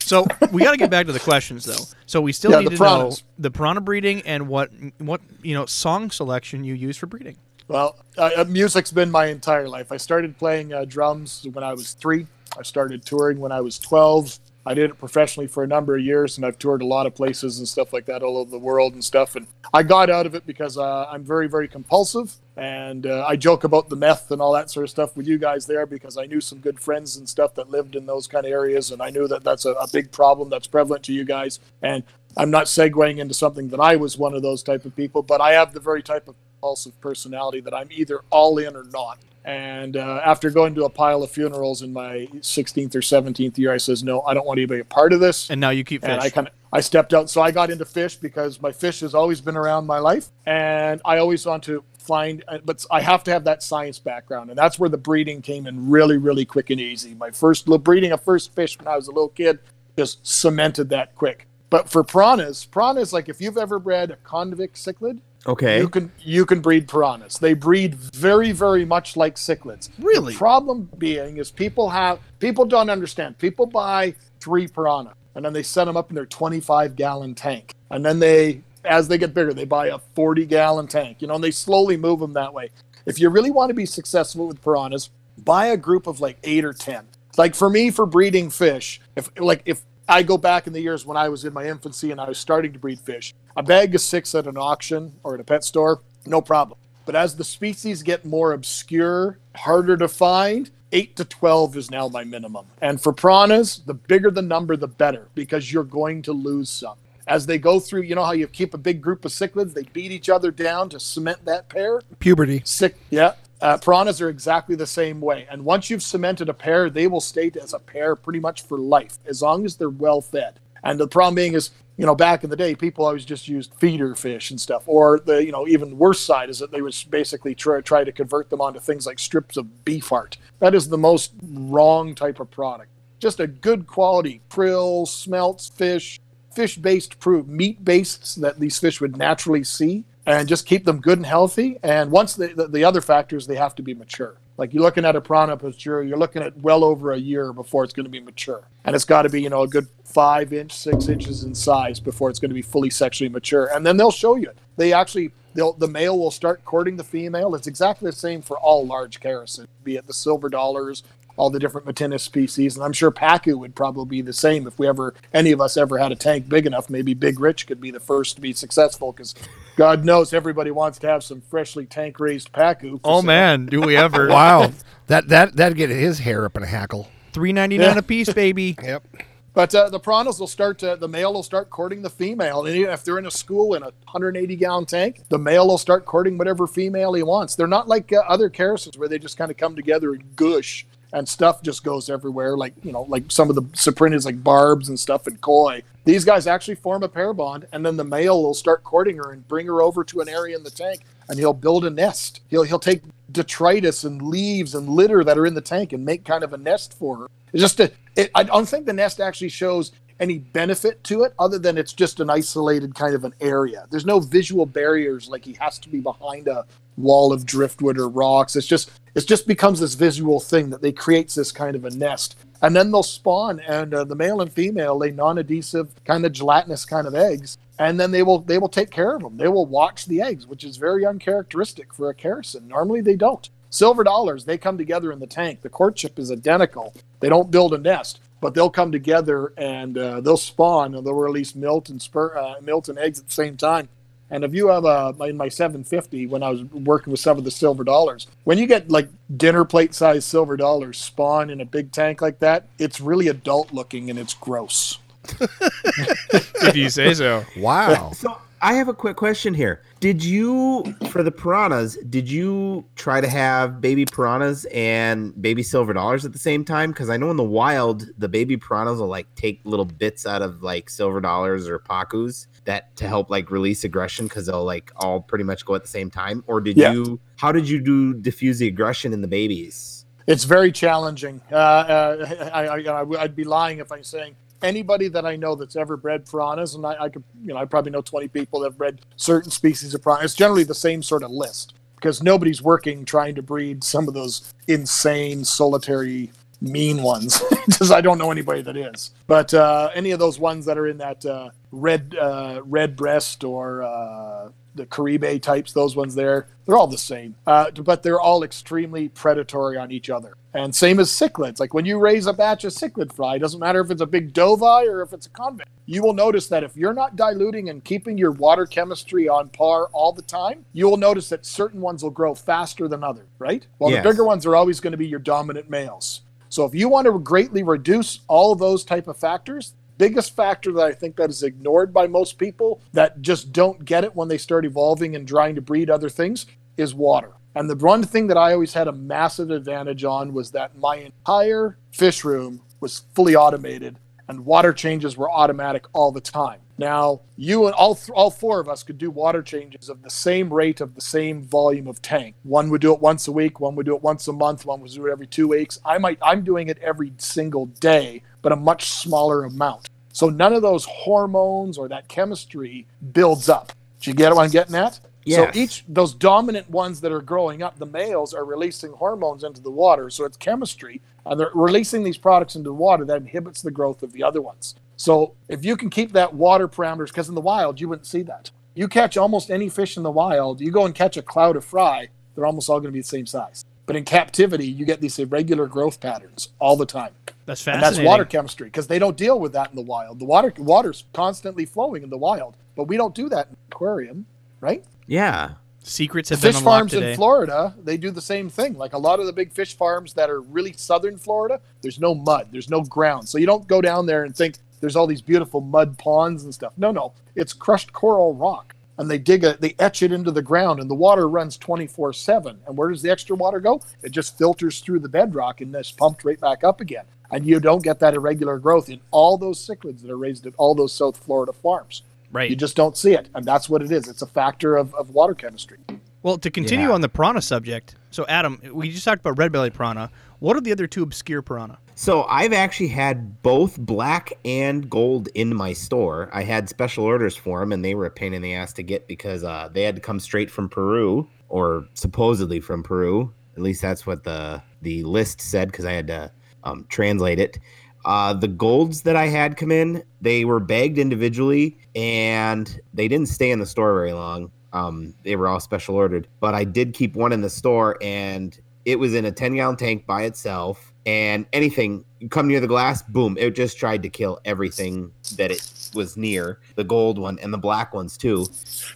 So we got to get back to the questions though. So we still Yeah, need to piranhas. know the piranha breeding and what what you know song selection you use for breeding. Well, uh, uh, music's been my entire life. I started playing uh, drums when I was three. I started touring when I was 12. I did it professionally for a number of years, and I've toured a lot of places and stuff like that all over the world and stuff. And I got out of it because uh, I'm very, very compulsive, and uh, I joke about the meth and all that sort of stuff with you guys there because I knew some good friends and stuff that lived in those kind of areas, and I knew that that's a, a big problem that's prevalent to you guys. And I'm not segueing into something that I was one of those type of people, but I have the very type of impulsive personality that I'm either all in or not. And uh, after going to a pile of funerals in my 16th or 17th year, I says, no, I don't want to be a part of this. And now you keep fish. And I kind of I stepped out. So I got into fish because my fish has always been around my life, and I always want to find. uh, But I have to have that science background, and that's where the breeding came in really, really quick and easy. My first little breeding a first fish when I was a little kid just cemented that quick. But for piranhas, piranhas like if you've ever bred a convict cichlid, Okay. you can you can breed piranhas. They breed very very much like cichlids. Really? The problem being is people have people don't understand. People buy three piranha and then they set them up in their 25 gallon tank, and then they as they get bigger they buy a 40 gallon tank. You know, and they slowly move them that way. If you really want to be successful with piranhas, buy a group of like eight or ten. Like for me, for breeding fish, if like if I go back in the years when I was in my infancy and I was starting to breed fish, a bag of six at an auction or at a pet store, no problem. But as the species get more obscure, harder to find, eight to 12 is now my minimum. And for piranhas, the bigger the number, the better because you're going to lose some. As they go through, you know how you keep a big group of cichlids, they beat each other down to cement that pair? Puberty. Sick. Yeah. Uh, piranhas are exactly the same way. And once you've cemented a pair, they will stay as a pair pretty much for life, as long as they're well fed. And the problem being is, you know, back in the day, people always just used feeder fish and stuff. Or the, you know, even worse side is that they would basically try, try to convert them onto things like strips of beef heart. That is the most wrong type of product. Just a good quality krill, smelts, fish, fish based proof, meat based that these fish would naturally see and just keep them good and healthy. And once the, the, the other factors, they have to be mature. Like you're looking at a piranha mature, you're looking at well over a year before it's going to be mature. And it's got to be, you know, a good five inch, six inches in size before it's going to be fully sexually mature. And then they'll show you. They actually, they'll, the male will start courting the female. It's exactly the same for all large characin, be it the silver dollars, all the different Metynnis species. And I'm sure Pacu would probably be the same if we ever, any of us ever had a tank big enough. Maybe Big Rich could be the first to be successful because God knows everybody wants to have some freshly tank raised Pacu. oh man, do we ever? Wow. that that that'd get his hair up in a hackle. Three ninety nine Yeah. a piece, baby. Yep. But uh, the piranhas will start to, the male will start courting the female. And if they're in a school in a 180 gallon tank, the male will start courting whatever female he wants. They're not like uh, other characins where they just kind of come together and gush and stuff just goes everywhere. Like, you know, like some of the cyprinids like barbs and stuff and koi. These guys actually form a pair bond and then the male will start courting her and bring her over to an area in the tank and he'll build a nest. He'll, he'll take detritus and leaves and litter that are in the tank and make kind of a nest for her. It's just a, it, I don't think the nest actually shows any benefit to it other than it's just an isolated kind of an area. There's no visual barriers like he has to be behind a wall of driftwood or rocks. It's just it just becomes this visual thing that they creates this kind of a nest. And then they'll spawn and uh, the male and female lay non-adhesive kind of gelatinous kind of eggs and then they will they will take care of them. They will watch the eggs, which is very uncharacteristic for a characin. Normally they don't. Silver dollars, they come together in the tank. The courtship is identical. They don't build a nest, but they'll come together and uh, they'll spawn and they'll release milt and spur, uh, milt and eggs at the same time. And if you have a in my 750 when I was working with some of the silver dollars, when you get like dinner plate size silver dollars spawn in a big tank like that, it's really adult looking and it's gross. if you say so. Wow. So I have a quick question here. Did you, for the piranhas, did you try to have baby piranhas and baby silver dollars at the same time? Because I know in the wild, the baby piranhas will like take little bits out of like silver dollars or pacus that to help like release aggression because they'll like all pretty much go at the same time. Or did Yeah. you? How did you do diffuse the aggression in the babies? It's very challenging. Uh, uh, I, I, I, I'd be lying if I'm saying anybody that I know that's ever bred piranhas, and I, I could, you know, I probably know 20 people that have bred certain species of piranhas. It's generally the same sort of list because nobody's working trying to breed some of those insane, solitary, mean ones. Because I don't know anybody that is. But uh, any of those ones that are in that uh, red, uh, red breast or uh, the Caribe types, those ones there, they're all the same. Uh, but they're all extremely predatory on each other. And same as cichlids. Like when you raise a batch of cichlid fry, it doesn't matter if it's a big dovi or if it's a convict. You will notice that if you're not diluting and keeping your water chemistry on par all the time, you will notice that certain ones will grow faster than others, right? Well, Yes. the bigger ones are always going to be your dominant males. So if you want to greatly reduce all those type of factors, biggest factor that I think that is ignored by most people that just don't get it when they start evolving and trying to breed other things is water. And the one thing that I always had a massive advantage on was that my entire fish room was fully automated and water changes were automatic all the time. Now, you and all th- all four of us could do water changes of the same rate of the same volume of tank. One would do it once a week, one would do it once a month, one would do it every 2 weeks. I might I'm doing it every single day, but a much smaller amount. So none of those hormones or that chemistry builds up. Do you get what I'm getting at? Yes. So each those dominant ones that are growing up, the males are releasing hormones into the water. So it's chemistry, and they're releasing these products into the water that inhibits the growth of the other ones. So if you can keep that water parameters, because in the wild you wouldn't see that. You catch almost any fish in the wild, you go and catch a cloud of fry, they're almost all going to be the same size. But in captivity, you get these irregular growth patterns all the time. That's And fascinating. that's water chemistry because they don't deal with that in the wild. The water water's constantly flowing in the wild, but we don't do that in the aquarium, right? Yeah. Secrets have fish been unlocked farms today. in Florida, they do the same thing. Like a lot of the big fish farms that are really southern Florida, there's no mud, there's no ground. So you don't go down there and think there's all these beautiful mud ponds and stuff. No, no, it's crushed coral rock. And they dig it, they etch it into the ground, and the water runs 24 7. And where does the extra water go? It just filters through the bedrock and is pumped right back up again. And you don't get that irregular growth in all those cichlids that are raised at all those South Florida farms. right. You just don't see it. And that's what it is. It's a factor of, of water chemistry. Well, to continue Yeah. on the piranha subject, so Adam, we just talked about red belly piranha. What are the other two obscure piranha? So I've actually had both black and gold in my store. I had special orders for them, and they were a pain in the ass to get because uh, they had to come straight from Peru, or supposedly from Peru. At least that's what the the list said because I had to um, translate it. Uh, the golds that I had come in, they were bagged individually, and they didn't stay in the store very long. Um, they were all special ordered, but I did keep one in the store, and it was in a 10 gallon tank by itself. And anything come near the glass, boom, it just tried to kill everything that it was near the gold one and the black ones too.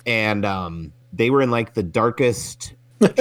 And um, they were in like the darkest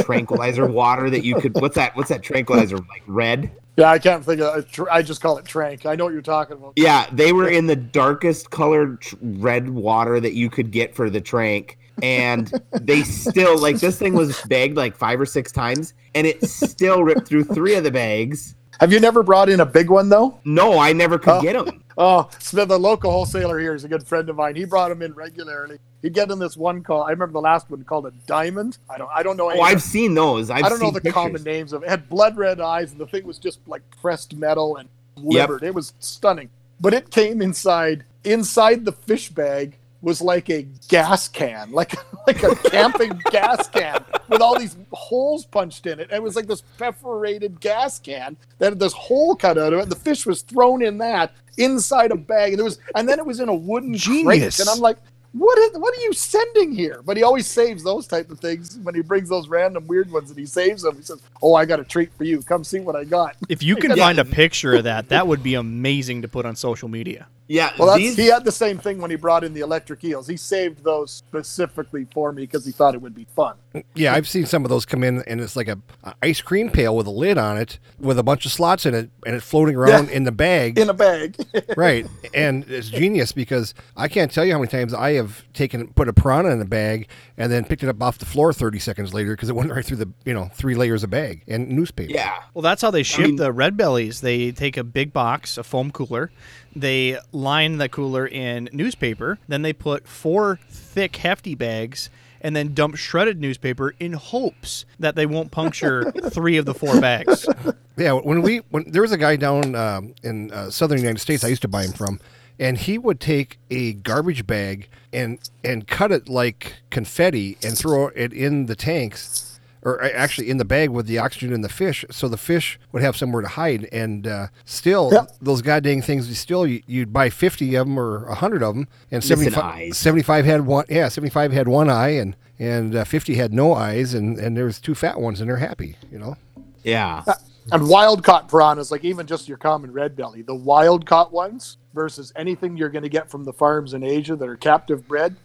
tranquilizer water that you could. What's that? What's that tranquilizer? Like red? Yeah, I can't think of it. I just call it trank. I know what you're talking about. Yeah, they were in the darkest colored tr- red water that you could get for the trank. And they still like this thing was bagged like five or six times, and it still ripped through three of the bags. Have you never brought in a big one though? No, I never could Oh. get them. Oh, Smith, the local wholesaler here is a good friend of mine. He brought them in regularly. He'd get in this one call. I remember the last one called a diamond. I don't. I don't know. Oh, any Oh, I've seen those. I've I don't know the pictures. common names of it. It had blood red eyes, and the thing was just like pressed metal and Yep. It was stunning. But it came inside. Inside the fish bag was like a gas can, like like a camping gas can with all these holes punched in it. And It was like this perforated gas can that had this hole cut out of it. And the fish was thrown in that inside a bag, and there was, and then it was in a wooden Genius. crate. And I'm like, what is, what are you sending here? But he always saves those type of things when he brings those random weird ones and he saves them. He says, "Oh, I got a treat for you. Come see what I got." If you can find a picture of that, that would be amazing to put on social media. Yeah, Well, that's, these, he had the same thing when he brought in the electric eels. He saved those specifically for me because he thought it would be fun. Yeah, I've seen some of those come in, and it's like a, a ice cream pail with a lid on it, with a bunch of slots in it, and it's floating around Yeah. in the bag. In a bag. right, and it's genius because I can't tell you how many times I have taken put a piranha in a bag and then picked it up off the floor thirty seconds later because it went right through the you know three layers of bag and newspaper. yeah, Well, that's how they ship mean- the red bellies. They take a big box, a foam cooler. They line the cooler in newspaper. Then they put four thick, hefty bags and then dump shredded newspaper in hopes that they won't puncture three of the four bags. Yeah, when we when there was a guy down um, in uh, southern United States, I used to buy him from, and he would take a garbage bag and and cut it like confetti and throw it in the tanks, or uh, actually in the bag with the oxygen in the fish, so the fish would have somewhere to hide. And uh, still, Yep. those goddamn things, still you, you'd buy fifty of them or hundred of them, and 75, 75 had one. Yeah, seventy five had one eye, and and uh, fifty had no eyes, and and there was two fat ones, and they're happy, you know. yeah. and wild caught piranhas, like even just your common red belly, the wild caught ones versus anything you're going to get from the farms in Asia that are captive bred,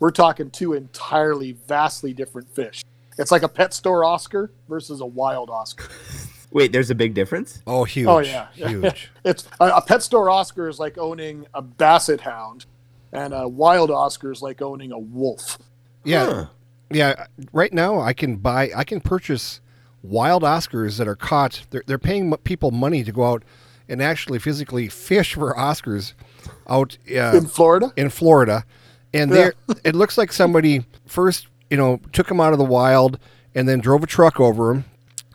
we're talking two entirely vastly different fish. It's like a pet store Oscar versus a wild Oscar. Wait, there's a big difference. Oh, huge. Oh yeah, huge. it's a, a pet store Oscar is like owning a basset hound, and a wild Oscar is like owning a wolf. Yeah, Huh. yeah. Right now, I can buy, I can purchase wild Oscars that are caught. They're they're paying m- people money to go out and actually physically fish for Oscars out uh, In Florida, in Florida, and there it looks like somebody first, you know, took them out of the wild and then drove a truck over them.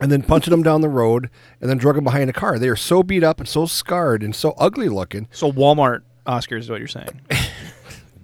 And then punted them down the road, and then drug them behind a car. They are so beat up and so scarred and so ugly looking. So Walmart Oscars is what you're saying.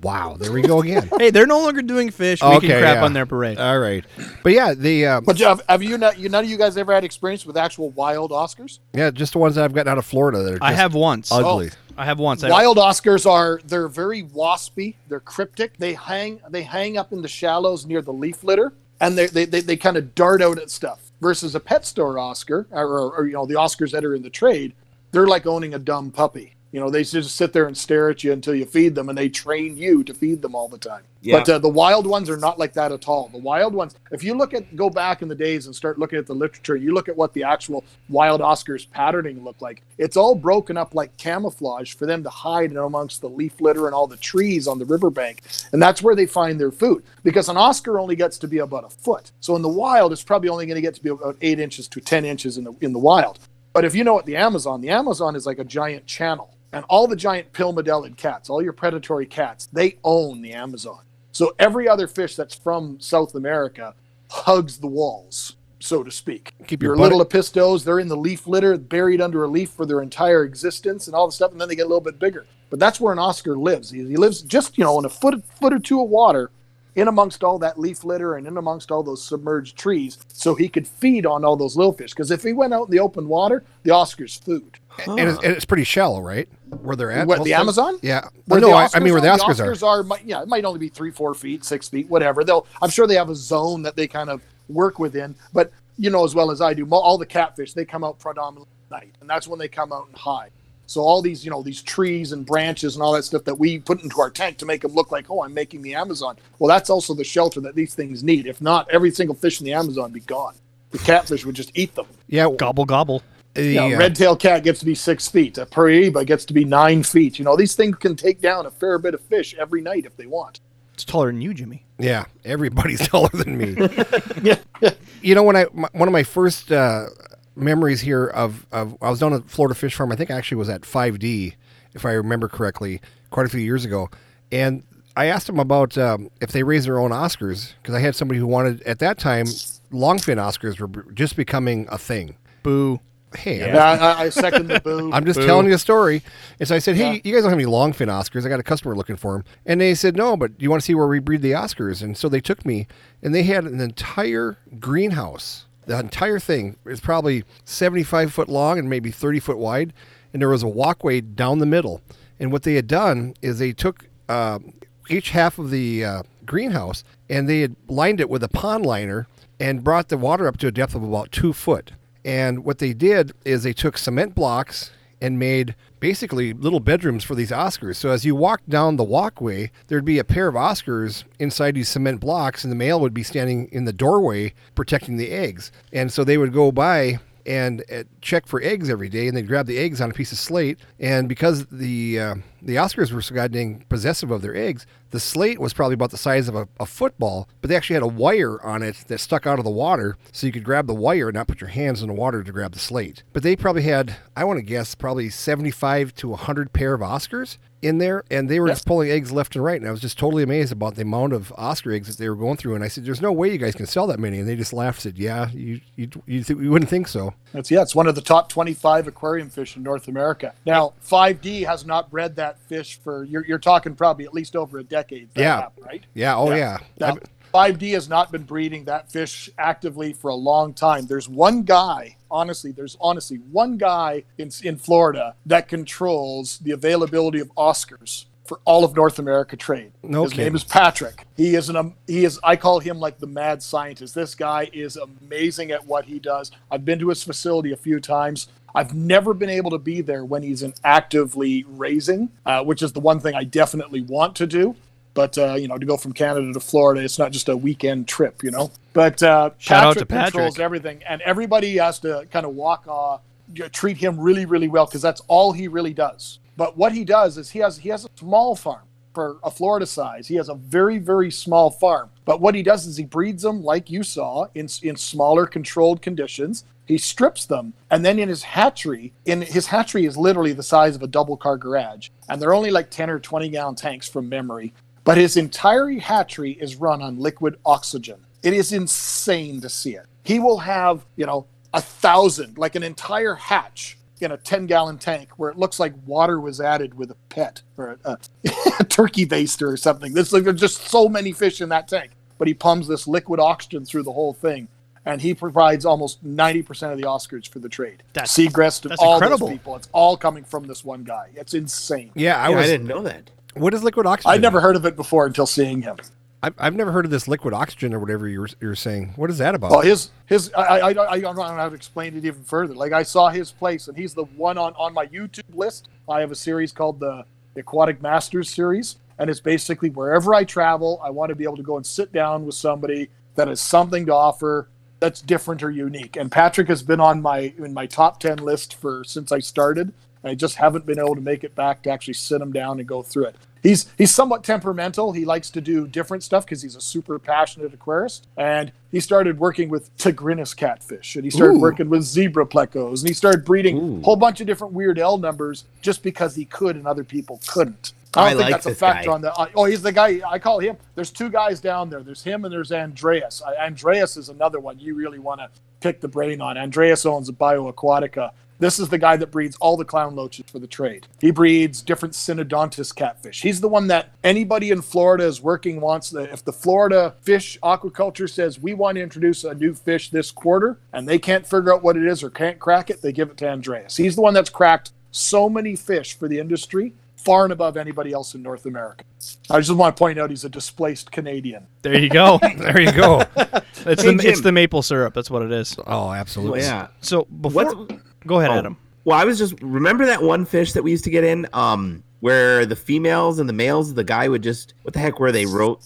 Wow, there we go again. hey, they're no longer doing fish. We okay, can crap yeah. on their parade. All right, but yeah, the uh, but have, have you not? You none of you guys ever had experience with actual wild Oscars? yeah, just the ones that I've gotten out of Florida that are. Just I have once. ugly. I have once. I- Wild Oscars are they're very waspy. They're cryptic. They hang they hang up in the shallows near the leaf litter, and they they, they, they kind of dart out at stuff. Versus a pet store Oscar, or, or, or you know the Oscars that are in the trade, they're like owning a dumb puppy. You know they just sit there and stare at you until you feed them, and they train you to feed them all the time. Yeah. But uh, the wild ones are not like that at all. The wild ones, if you look at go back in the days and start looking at the literature, you look at what the actual wild Oscars patterning looked like. It's all broken up like camouflage for them to hide in amongst the leaf litter and all the trees on the riverbank, and that's where they find their food. Because an Oscar only gets to be about a foot, so in the wild, it's probably only going to get to be about eight inches to ten inches in the in the wild. But if you know what the Amazon, the Amazon is like a giant channel. And all the giant pimelodid cats, all your predatory cats, they own the Amazon. So every other fish that's from South America hugs the walls, so to speak. Keep your your little apistos, they're in the leaf litter, buried under a leaf for their entire existence and all the stuff, and then they get a little bit bigger. But that's where an Oscar lives. He, he lives just, you know, in a foot foot or two of water in amongst all that leaf litter and in amongst all those submerged trees so he could feed on all those little fish. Because if he went out in the open water, the Oscar's food. and, it's, and it's pretty shallow, right? Where they're at. What, the times? Amazon? Yeah. Where Well, no, I, I mean where the Oscars Oscars, are. are. might- yeah, it might only be three, four feet, six feet, whatever. They'll, I'm sure they have a zone that they kind of work within. But you know as well as I do, all the catfish they come out predominantly at night, and that's when they come out and hide. So all these, you know, these trees and branches and all that stuff that we put into our tank to make them look like, oh, I'm making the Amazon. Well, that's also the shelter that these things need. If not, every single fish in the Amazon would be gone. The catfish would just eat them. Yeah. gobble gobble. The, You know, uh, red-tailed cat gets to be six feet. A Piraíba gets to be nine feet. You know, these things can take down a fair bit of fish every night if they want. It's taller than you, Jimmy. yeah. Everybody's taller than me. Yeah. you know when I my, one of my first uh, memories here of, of I was down at Florida Fish Farm. I think I actually was at 5D, if I remember correctly, quite a few years ago. And I asked them about um, if they raise their own Oscars because I had somebody who wanted at that time longfin Oscars were just becoming a thing. Boo. Hey, I'm Yeah, I, I second the boo. I'm just Boo. telling you a story. And so I said, hey, Yeah. you guys don't have any longfin Oscars. I got a customer looking for them. And they said, no, but you want to see where we breed the Oscars? And so they took me, and they had an entire greenhouse. The entire thing is probably 75 foot long and maybe 30 foot wide. And there was a walkway down the middle. And what they had done is they took uh, each half of the uh, greenhouse and they had lined it with a pond liner and brought the water up to a depth of about two foot. And what they did is they took cement blocks and made basically little bedrooms for these Oscars. So as you walk down the walkway, there'd be a pair of Oscars inside these cement blocks, and the male would be standing in the doorway protecting the eggs. And so they would go by and uh, check for eggs every day, and they'd grab the eggs on a piece of slate. And because the uh, the Oscars were so goddamn possessive of their eggs, the slate was probably about the size of a, a football, but they actually had a wire on it that stuck out of the water, so you could grab the wire and not put your hands in the water to grab the slate. But they probably had, I want to guess, probably 75 to 100 pair of Oscars in there, and they were just pulling eggs left and right. And I was just totally amazed about the amount of Oscar eggs that they were going through. And I said, "There's no way you guys can sell that many." And they just laughed, said, "Yeah, you you you, th- you wouldn't think so." That's yeah, it's one of the top 25 aquarium fish in North America. Now, 5D has not bred that fish for you're, you're talking probably at least over a decade. Yeah. happened, right? Yeah. Oh yeah. Now, 5D has not been breeding that fish actively for a long time. There's one guy, honestly, there's honestly one guy in, in Florida that controls the availability of Oscars for all of North America trade. No His kidding. name is Patrick. He is an um, he is I call him like the mad scientist. This guy is amazing at what he does. I've been to his facility a few times. I've never been able to be there when he's in actively raising, uh, which is the one thing I definitely want to do. But uh, you know, to go from Canada to Florida, it's not just a weekend trip, you know. But uh, Shout out Patrick to Patrick. controls everything, and everybody has to kind of walk, uh, treat him really, really well because that's all he really does. But what he does is he has he has a small farm for a Florida size. He has a very, very small farm. But what he does is he breeds them like you saw in in smaller, controlled conditions. He strips them, and then in his hatchery, in his hatchery is literally the size of a double car garage, and they're only like ten or twenty gallon tanks from memory. But his entire hatchery is run on liquid oxygen. It is insane to see it. He will have, you know, a thousand, like an entire hatch in a 10 gallon tank where it looks like water was added with a pet or a, a turkey baster or something. There's, like, there's just so many fish in that tank. But he pumps this liquid oxygen through the whole thing. And he provides almost 90% of the Oscars for the trade. That's- Segrest and that's all incredible. those people. It's all coming from this one guy. It's insane. Yeah, I Yeah, was. I didn't know that. What is liquid oxygen? I'd never heard of it before until seeing him. I've, I've never heard of this liquid oxygen or whatever you're you're saying. What is that about? Well, his his I, I, I, I don't know how to explain it even further. Like I saw his place, and he's the one on on my YouTube list. I have a series called the Aquatic Masters series, and it's basically wherever I travel, I want to be able to go and sit down with somebody that has something to offer that's different or unique. And Patrick has been on my in my top ten list for since I started. I just haven't been able to make it back to actually sit him down and go through it. He's he's somewhat temperamental. He likes to do different stuff because he's a super passionate aquarist. And he started working with tigrinus catfish, and he started Ooh. working with zebra plecos, and he started breeding Ooh. a whole bunch of different weird L numbers just because he could and other people couldn't. I don't I think like that's a factor guy. on the. uh, Oh, he's the guy. I call him. There's two guys down there. There's him and there's Andreas. Andreas is another one you really want to pick the brain on. Andreas owns a Bio-Aquatix. This is the guy that breeds all the clown loaches for the trade. He breeds different synodontis catfish. He's the one that anybody in Florida is working wants. The, if the Florida fish aquaculture says we want to introduce a new fish this quarter and they can't figure out what it is or can't crack it, they give it to Andreas. He's the one that's cracked so many fish for the industry, far and above anybody else in North America. I just want to point out he's a displaced Canadian. There you go. there you go. It's Hey, the it's the maple syrup. That's what it is. oh, absolutely. Well, yeah. So before, What's- go ahead, Oh. Adam. Well, I was just remember that one fish that we used to get in, um, where the females and the males, the guy would just what the heck were they wrote,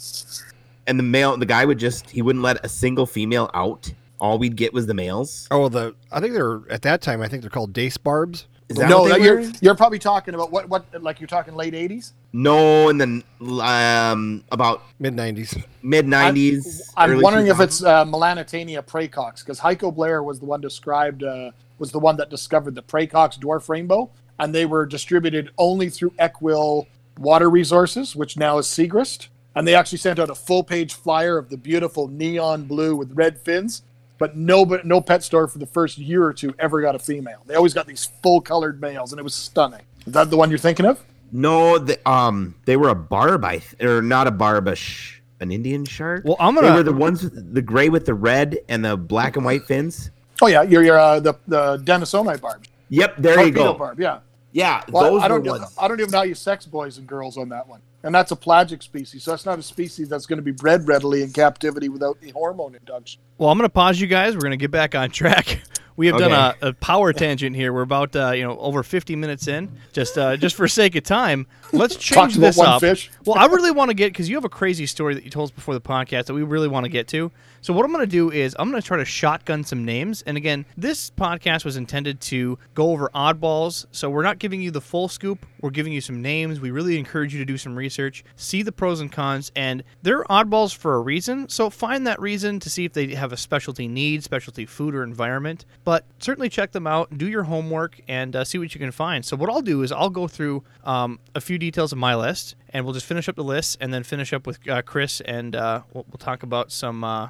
and the male, the guy would just he wouldn't let a single female out. All we'd get was the males. Oh, the I think they're at that time. I think they're called dace barbs. Is that no, what they you're were? you're probably talking about what what like you're talking late '80s. No, and then um, about Mid '90s. mid nineties. I'm wondering if it's uh, Melanotaenia praecox because Heiko Bleher was the one described uh, was the one that discovered the praecox dwarf rainbow, and they were distributed only through Equil Water Resources, which now is Segrest. And they actually sent out a full page flyer of the beautiful neon blue with red fins, but no but no pet store for the first year or two ever got a female. They always got these full colored males, and it was stunning. Is that the one you're thinking of? no. The, um, they were a barb, I th- or not a barb, a sh- an Indian shark. Well, I'm gonna- They were the ones with the gray with the red and the black and white fins. Oh yeah, you're, you're uh, the the denisonii barb. Yep, there you go. barb, yeah. Yeah, Well, those I don't were know, ones. I don't even know how you sex boys and girls on that one. And that's a pelagic species, so that's not a species that's going to be bred readily in captivity without the hormone induction. Well, I'm going to pause you guys. We're going to get back on track. We have done a, a power tangent here. We're about uh, you know over 50 minutes in. Just uh, just for sake of time, let's change this one up. fish. Well, I really want to get because you have a crazy story that you told us before the podcast that we really want to get to. So what I'm going to do is I'm going to try to shotgun some names. And again, this podcast was intended to go over oddballs. So we're not giving you the full scoop. We're giving you some names. We really encourage you to do some research, see the pros and cons, and they're oddballs for a reason. So find that reason to see if they have a specialty need, specialty food or environment. But certainly check them out, do your homework, and uh, see what you can find. So what I'll do is I'll go through um, a few details of my list, and we'll just finish up the list, and then finish up with uh, Chris, and uh, we'll, we'll talk about some uh,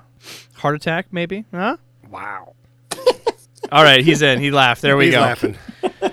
heart attack, maybe. Huh? Wow. All right, he's in. He laughed. There we He's go. laughing.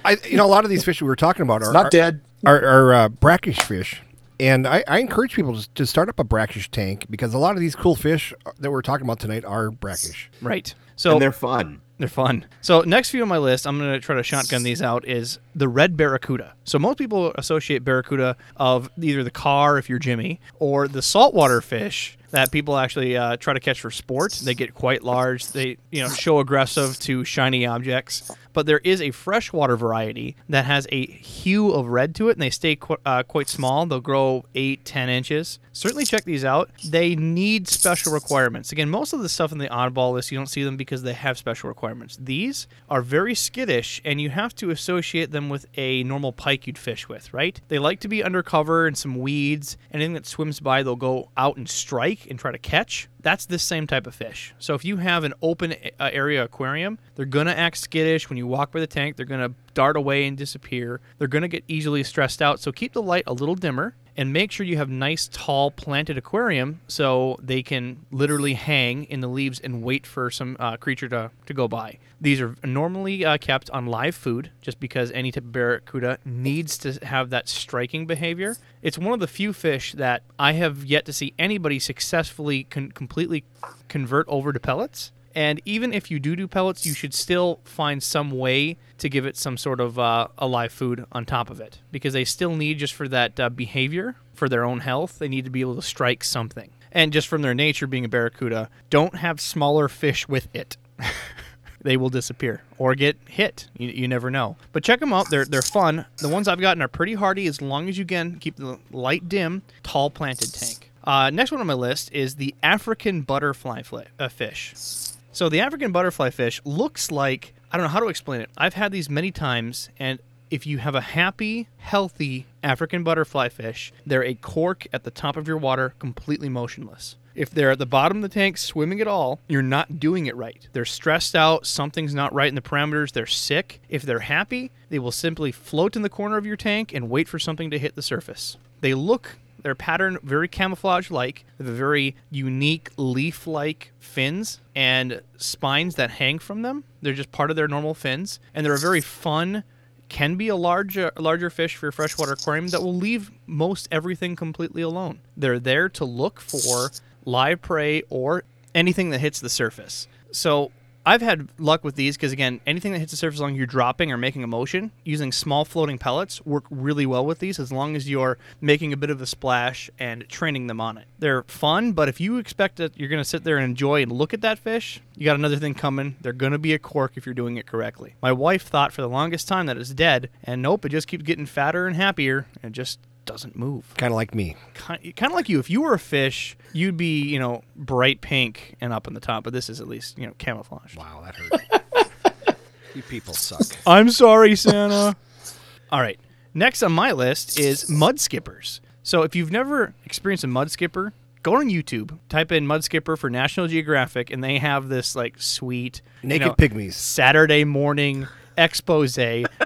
I, you know, a lot of these fish we were talking about are Not are, dead. are, are uh, brackish fish. And I, I encourage people to, to start up a brackish tank because a lot of these cool fish that we're talking about tonight are brackish. Right. So and they're fun. They're fun. So next few on my list, I'm going to try to shotgun these out. Is the red barracuda. So most people associate barracuda of either the car if you're Jimmy or the saltwater fish that people actually uh, try to catch for sport. They get quite large. They you know show aggressive to shiny objects. But there is a freshwater variety that has a hue of red to it, and they stay qu- uh, quite small. They'll grow eight, ten inches. Certainly check these out. They need special requirements. Again, most of the stuff in the oddball list, you don't see them because they have special requirements. These are very skittish, and you have to associate them with a normal pike you'd fish with, right? They like to be undercover and some weeds. Anything that swims by, they'll go out and strike and try to catch. That's this same type of fish. So if you have an open uh, area aquarium, they're going to act skittish when you walk by the tank. They're going to dart away and disappear. They're going to get easily stressed out. So keep the light a little dimmer and make sure you have nice tall planted aquarium so they can literally hang in the leaves and wait for some uh, creature to, to go by. These are normally uh, kept on live food just because any type of barracuda needs to have that striking behavior. It's one of the few fish that i have yet to see anybody successfully con- completely convert over to pellets and even if you do do pellets, you should still find some way to give it some sort of uh, a live food on top of it because they still need just for that uh, behavior for their own health. They need to be able to strike something. And just from their nature, being a barracuda, don't have smaller fish with it. they will disappear or get hit. You, you never know. But check them out. They're they're fun. The ones I've gotten are pretty hardy as long as you can keep the light dim, tall planted tank. Uh, next one on my list is the African butterfly fly, uh, fish. So the African butterfly fish looks like I don't know how to explain it. I've had these many times, and if you have a happy, healthy African butterfly fish, they're a cork at the top of your water, completely motionless. If they're at the bottom of the tank swimming at all, you're not doing it right. They're stressed out, something's not right in the parameters, they're sick. If they're happy, they will simply float in the corner of your tank and wait for something to hit the surface. They look their pattern very camouflage like. They have very unique leaf like fins and spines that hang from them. They're just part of their normal fins. And they're a very fun, can be a larger uh, larger fish for your freshwater aquarium that will leave most everything completely alone. They're there to look for live prey or anything that hits the surface. So I've had luck with these because again, anything that hits the surface long you're dropping or making a motion, using small floating pellets work really well with these as long as you're making a bit of a splash and training them on it. They're fun, but if you expect that you're going to sit there and enjoy and look at that fish, you got another thing coming. They're going to be a cork if you're doing it correctly. My wife thought for the longest time that it's dead, and nope, it just keeps getting fatter and happier and just doesn't move. Kind of like me. Kind of like you. If you were a fish, you'd be, you know, bright pink and up on the top. But this is at least, you know, camouflage. Wow, that hurt. you people suck. I'm sorry, Santa. All right. Next on my list is mud skippers. So if you've never experienced a mud skipper, go on YouTube, type in mud skipper for National Geographic, and they have this like sweet Naked you know, pygmies. Saturday morning expose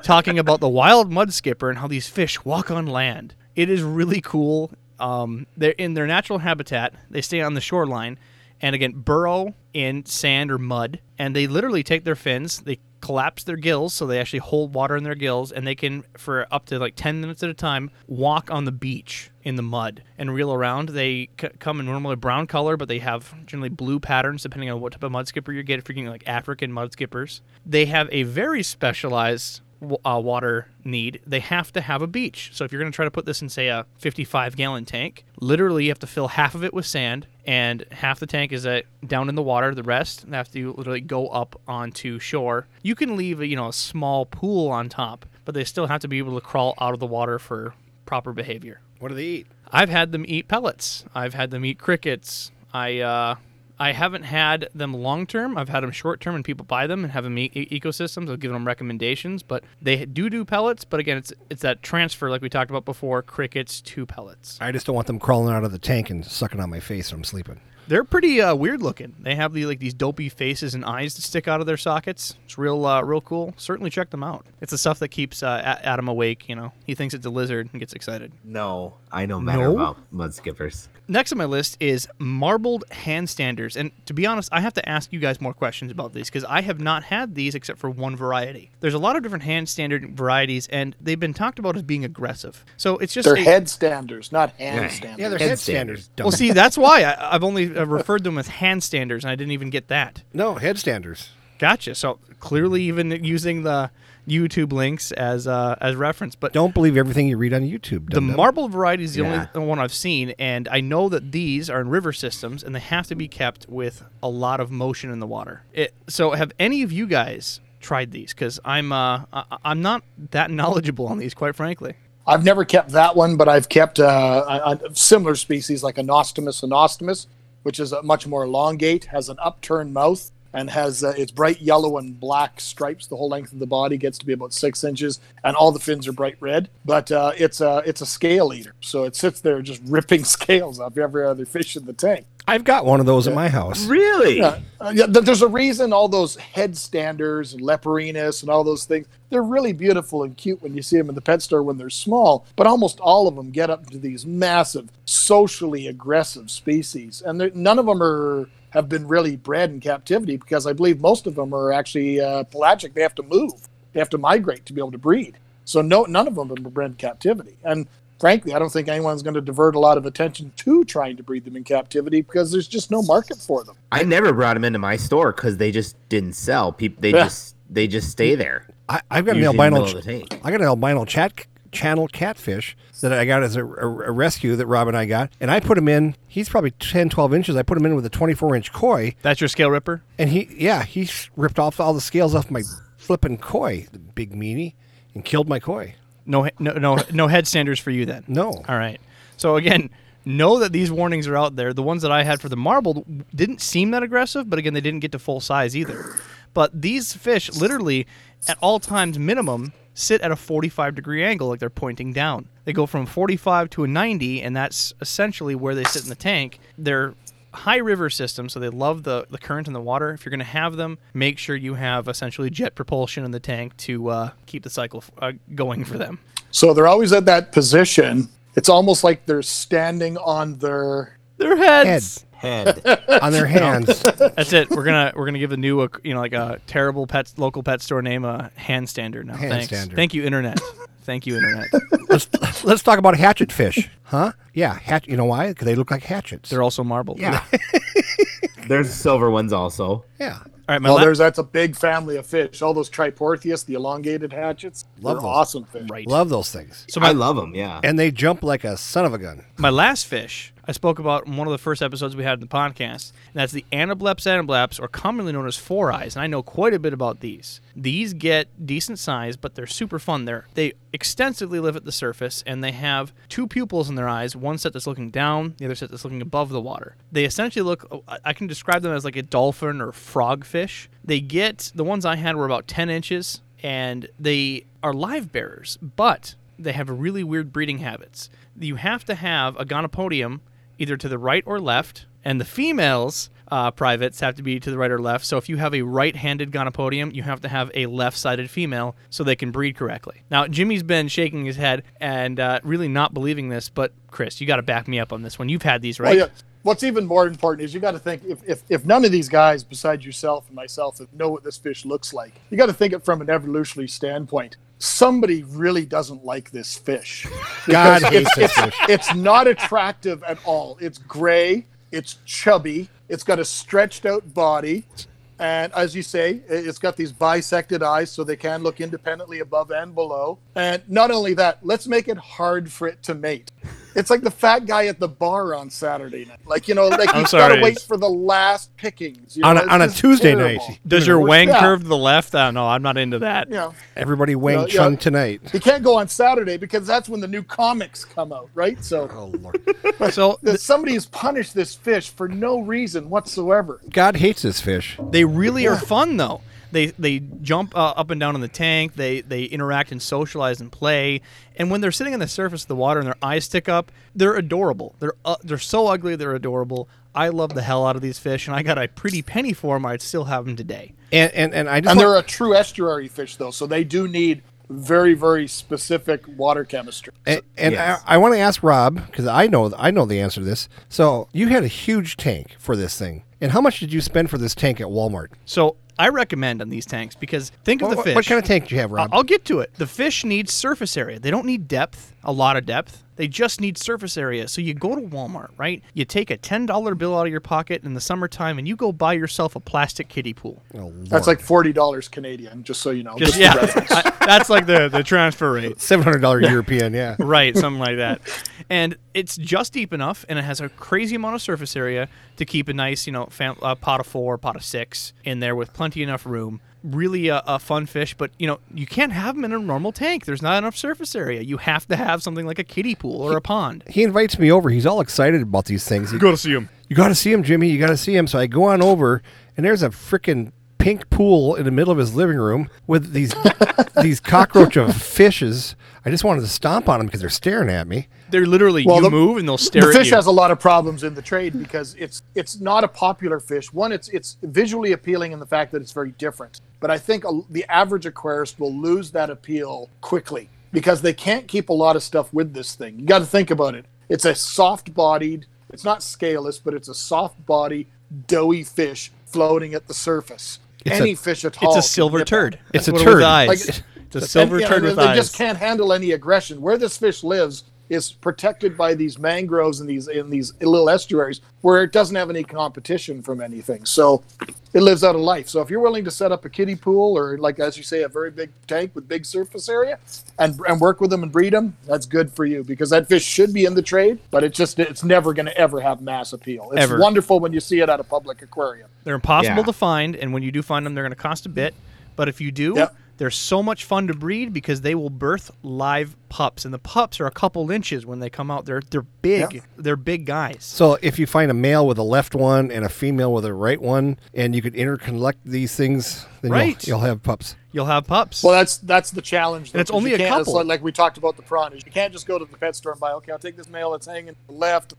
talking about the wild mud skipper and how these fish walk on land. It is really cool. Um, they're in their natural habitat. They stay on the shoreline, and again burrow in sand or mud, and they literally take their fins. They collapse their gills so they actually hold water in their gills and they can for up to like 10 minutes at a time walk on the beach in the mud and reel around they c- come in normally brown color but they have generally blue patterns depending on what type of mud skipper you get if you're getting like african mud skippers they have a very specialized uh, water need, they have to have a beach. So if you're going to try to put this in, say, a 55 gallon tank, literally you have to fill half of it with sand, and half the tank is uh, down in the water. The rest have to literally go up onto shore. You can leave, a, you know, a small pool on top, but they still have to be able to crawl out of the water for proper behavior. What do they eat? I've had them eat pellets. I've had them eat crickets. I uh, I haven't had them long term. I've had them short term, and people buy them and have them e- ecosystems. I've given them recommendations, but they do do pellets. But again, it's it's that transfer, like we talked about before, crickets to pellets. I just don't want them crawling out of the tank and sucking on my face when I'm sleeping. They're pretty uh, weird looking. They have the like these dopey faces and eyes that stick out of their sockets. It's real, uh, real cool. Certainly check them out. It's the stuff that keeps uh, Adam awake. You know, he thinks it's a lizard and gets excited. No, I know better No? about mud skippers. Next on my list is marbled handstanders. And to be honest, I have to ask you guys more questions about these because I have not had these except for one variety. There's a lot of different handstander varieties, and they've been talked about as being aggressive. So it's just They're a- headstanders, not handstanders. Yeah, they're Headstanders. headstanders. Well, see, that's why I, I've only uh, referred to them as handstanders, and I didn't even get that. no, headstanders. Gotcha. So clearly, even using the YouTube links as uh, as reference, but Don't believe everything you read on YouTube. the dum-dum. marble variety is the Yeah. only one I've seen, and I know that these are in river systems, and they have to be kept with a lot of motion in the water. It, so, have any of you guys tried these? Because I'm uh, I, I'm not that knowledgeable on these, quite frankly. I've never kept that one, but I've kept uh, a, a similar species like Anostomus anostomus, which is a much more elongate, has an upturned mouth, and has uh, it's bright yellow and black stripes. The whole length of the body gets to be about six inches, and all the fins are bright red. But uh, it's a it's a scale eater, so it sits there just ripping scales off every other fish in the tank. I've got one of those at my house. Really? Yeah, uh, yeah. There's a reason all those headstanders and Leporinus and all those things. They're really beautiful and cute when you see them in the pet store when they're small. But almost all of them get up to these massive, socially aggressive species, and none of them are have been really bred in captivity because I believe most of them are actually uh, pelagic. They have to move. They have to migrate to be able to breed. So no, none of them have been bred in captivity. And frankly, I don't think anyone's going to divert a lot of attention to trying to breed them in captivity because there's just no market for them. I never brought them into my store because they just didn't sell. People, they Yeah. just they just stay there. I, I've got an Usually in albino. middle of the tank. I got an albino chat channel catfish that I got as a, a, a rescue that Rob and I got, and I put him in. He's probably 10, 12 inches. I put him in with a 24 inch koi, That's your scale ripper. and he, yeah, he ripped off all the scales off my flipping koi, the big meanie, and killed my koi. No, no, no, no headstanders for you then. No. All right. So again, know that these warnings are out there. The ones that I had for the marble didn't seem that aggressive, but again, they didn't get to full size either. But these fish, literally, at all times minimum, sit at a 45 degree angle, like they're pointing down. They go from 45 to a 90, and that's essentially where they sit in the tank. They're high river system, so they love the, the current in the water. If you're going to have them, make sure you have essentially jet propulsion in the tank to uh, keep the cycle uh, going for them. So they're always at that position. It's almost like they're standing on their. Their heads. Head Head. on their hands. That's it. We're gonna we're gonna give a new uh, you know like a terrible pet local pet store name a hand standard now. Hand Thanks. standard. Thank you internet. Thank you internet. let's, let's talk about hatchet fish, huh? Yeah, hatch. You know why? Because they look like hatchets. They're also marbled. yeah, There's silver ones also. yeah. All right, my Well, la- there's that's a big family of fish. All those Triportheus, the elongated hatchets, Love they're those. awesome fish. right. Love those things, So I love them. Yeah. and they jump like a son of a gun. my last fish I spoke about in one of the first episodes we had in the podcast, and that's the Anableps anableps, or commonly known as four eyes. And I know quite a bit about these. These get decent size, but they're super fun. They're they extensively live at the surface, and they have two pupils in their eyes. One set that's looking down, the other set that's looking above the water. They essentially look. Uh, I- I can describe them as like a dolphin or frog fish. They get the ones I had were about ten inches, and they are live bearers, but they have really weird breeding habits. You have to have a gonopodium either to the right or left, and the females uh, privates have to be to the right or left. So if you have a right-handed gonopodium, you have to have a left-sided female so they can breed correctly. Now Jimmy's been shaking his head and uh, really not believing this, but Chris, you got to back me up on this one. You've had these, right? Yeah. What's even more important is you got to think if, if, if none of these guys, besides yourself and myself, know what this fish looks like, you got to think it from an evolutionary standpoint. Somebody really doesn't like this fish. God hates this it's, fish. it's not attractive at all. It's gray. It's chubby. It's got a stretched out body. And as you say, it's got these bisected eyes so they can look independently above and below. And not only that, let's make it hard for it to mate. It's like the fat guy at the bar on Saturday night. Like, you know, like I'm you've sorry, got to wait for the last pickings. You On know, a, on a Tuesday terrible. night, Does your wang Yeah. curve to the left? Uh, no, I'm not into that. You know, everybody Wang Yeah, Chung yeah. tonight. you can't go on Saturday because that's when the new comics come out, right? So Oh Lord, So that somebody has punished this fish for no reason whatsoever. God hates this fish. They really are fun though. They they jump uh, up and down in the tank. They they interact and socialize and play. And when they're sitting on the surface of the water and their eyes stick up, they're adorable. They're uh, they're so ugly. They're adorable. I love the hell out of these fish, and I got a pretty penny for them. I'd still have them today. And and, and I just And want- they're a true estuary fish, though, so they do need very, very specific water chemistry. And, and Yes. I, I want to ask Rob because I know I know the answer to this. So you had a huge tank for this thing, and how much did you spend for this tank at Walmart? So I recommend on these tanks because think of What, the fish. what kind of tank do you have, Rob? I'll get to it. The fish need surface area. They don't need depth, a lot of depth. They just need surface area. So you go to Walmart, right? You take a $10 bill out of your pocket in the summertime and you go buy yourself a plastic kiddie pool. Oh, That's like forty dollars Canadian, just so you know. Just Just yeah. I- that's like the the transfer rate. seven hundred dollar European. Yeah. right, something like that. And it's just deep enough, and it has a crazy amount of surface area to keep a nice, you know, fam- uh, pot of four, pot of six in there with plenty enough room. Really a, a fun fish, but you know, you can't have them in a normal tank. There's not enough surface area. You have to have something like a kiddie pool or a pond. He invites me over. He's all excited about these things. He- you got to see him. you got to see him, Jimmy. You got to see him. So I go on over, and there's a freaking pink pool in the middle of his living room with these these cockroach of fishes. I just wanted to stomp on them because they're staring at me. They're literally Well, you the- move and they'll the stare at you. Fish has a lot of problems in the trade because it's it's not a popular fish. One, it's it's visually appealing in the fact that it's very different. But I think a, the average aquarist will lose that appeal quickly because they can't keep a lot of stuff with this thing. You got to think about it. It's a soft-bodied. It's not scaleless, but it's a soft-body, doughy fish floating at the surface. It's Any a- fish at all. it's a silver get turd. It's a what with turd. eyes. Like- it's a silver And, you know, turd with they eyes. They just can't handle any aggression. Where this fish lives is protected by these mangroves and these in these little estuaries where it doesn't have any competition from anything. So it lives out of life. So if you're willing to set up a kiddie pool or like as you say a very big tank with big surface area and and work with them and breed them, that's good for you because that fish should be in the trade, but it's just it's never going to ever have mass appeal. It's Ever. wonderful when you see it at a public aquarium. They're impossible Yeah. to find, and when you do find them, they're going to cost a bit. But if you do, Yep. They're so much fun to breed because they will birth live pups, and the pups are a couple inches when they come out. They're they're big. Yep. They're big guys. So if you find a male with a left one and a female with a right one, and you could interconnect these things, then Right. you'll, you'll have pups. You'll have pups. Well, that's that's the challenge. though, And it's 'cause only a can't- couple. Like, like we talked about the prawn, is you can't just go to the pet store and buy. Okay, I'll take this male that's hanging to the left.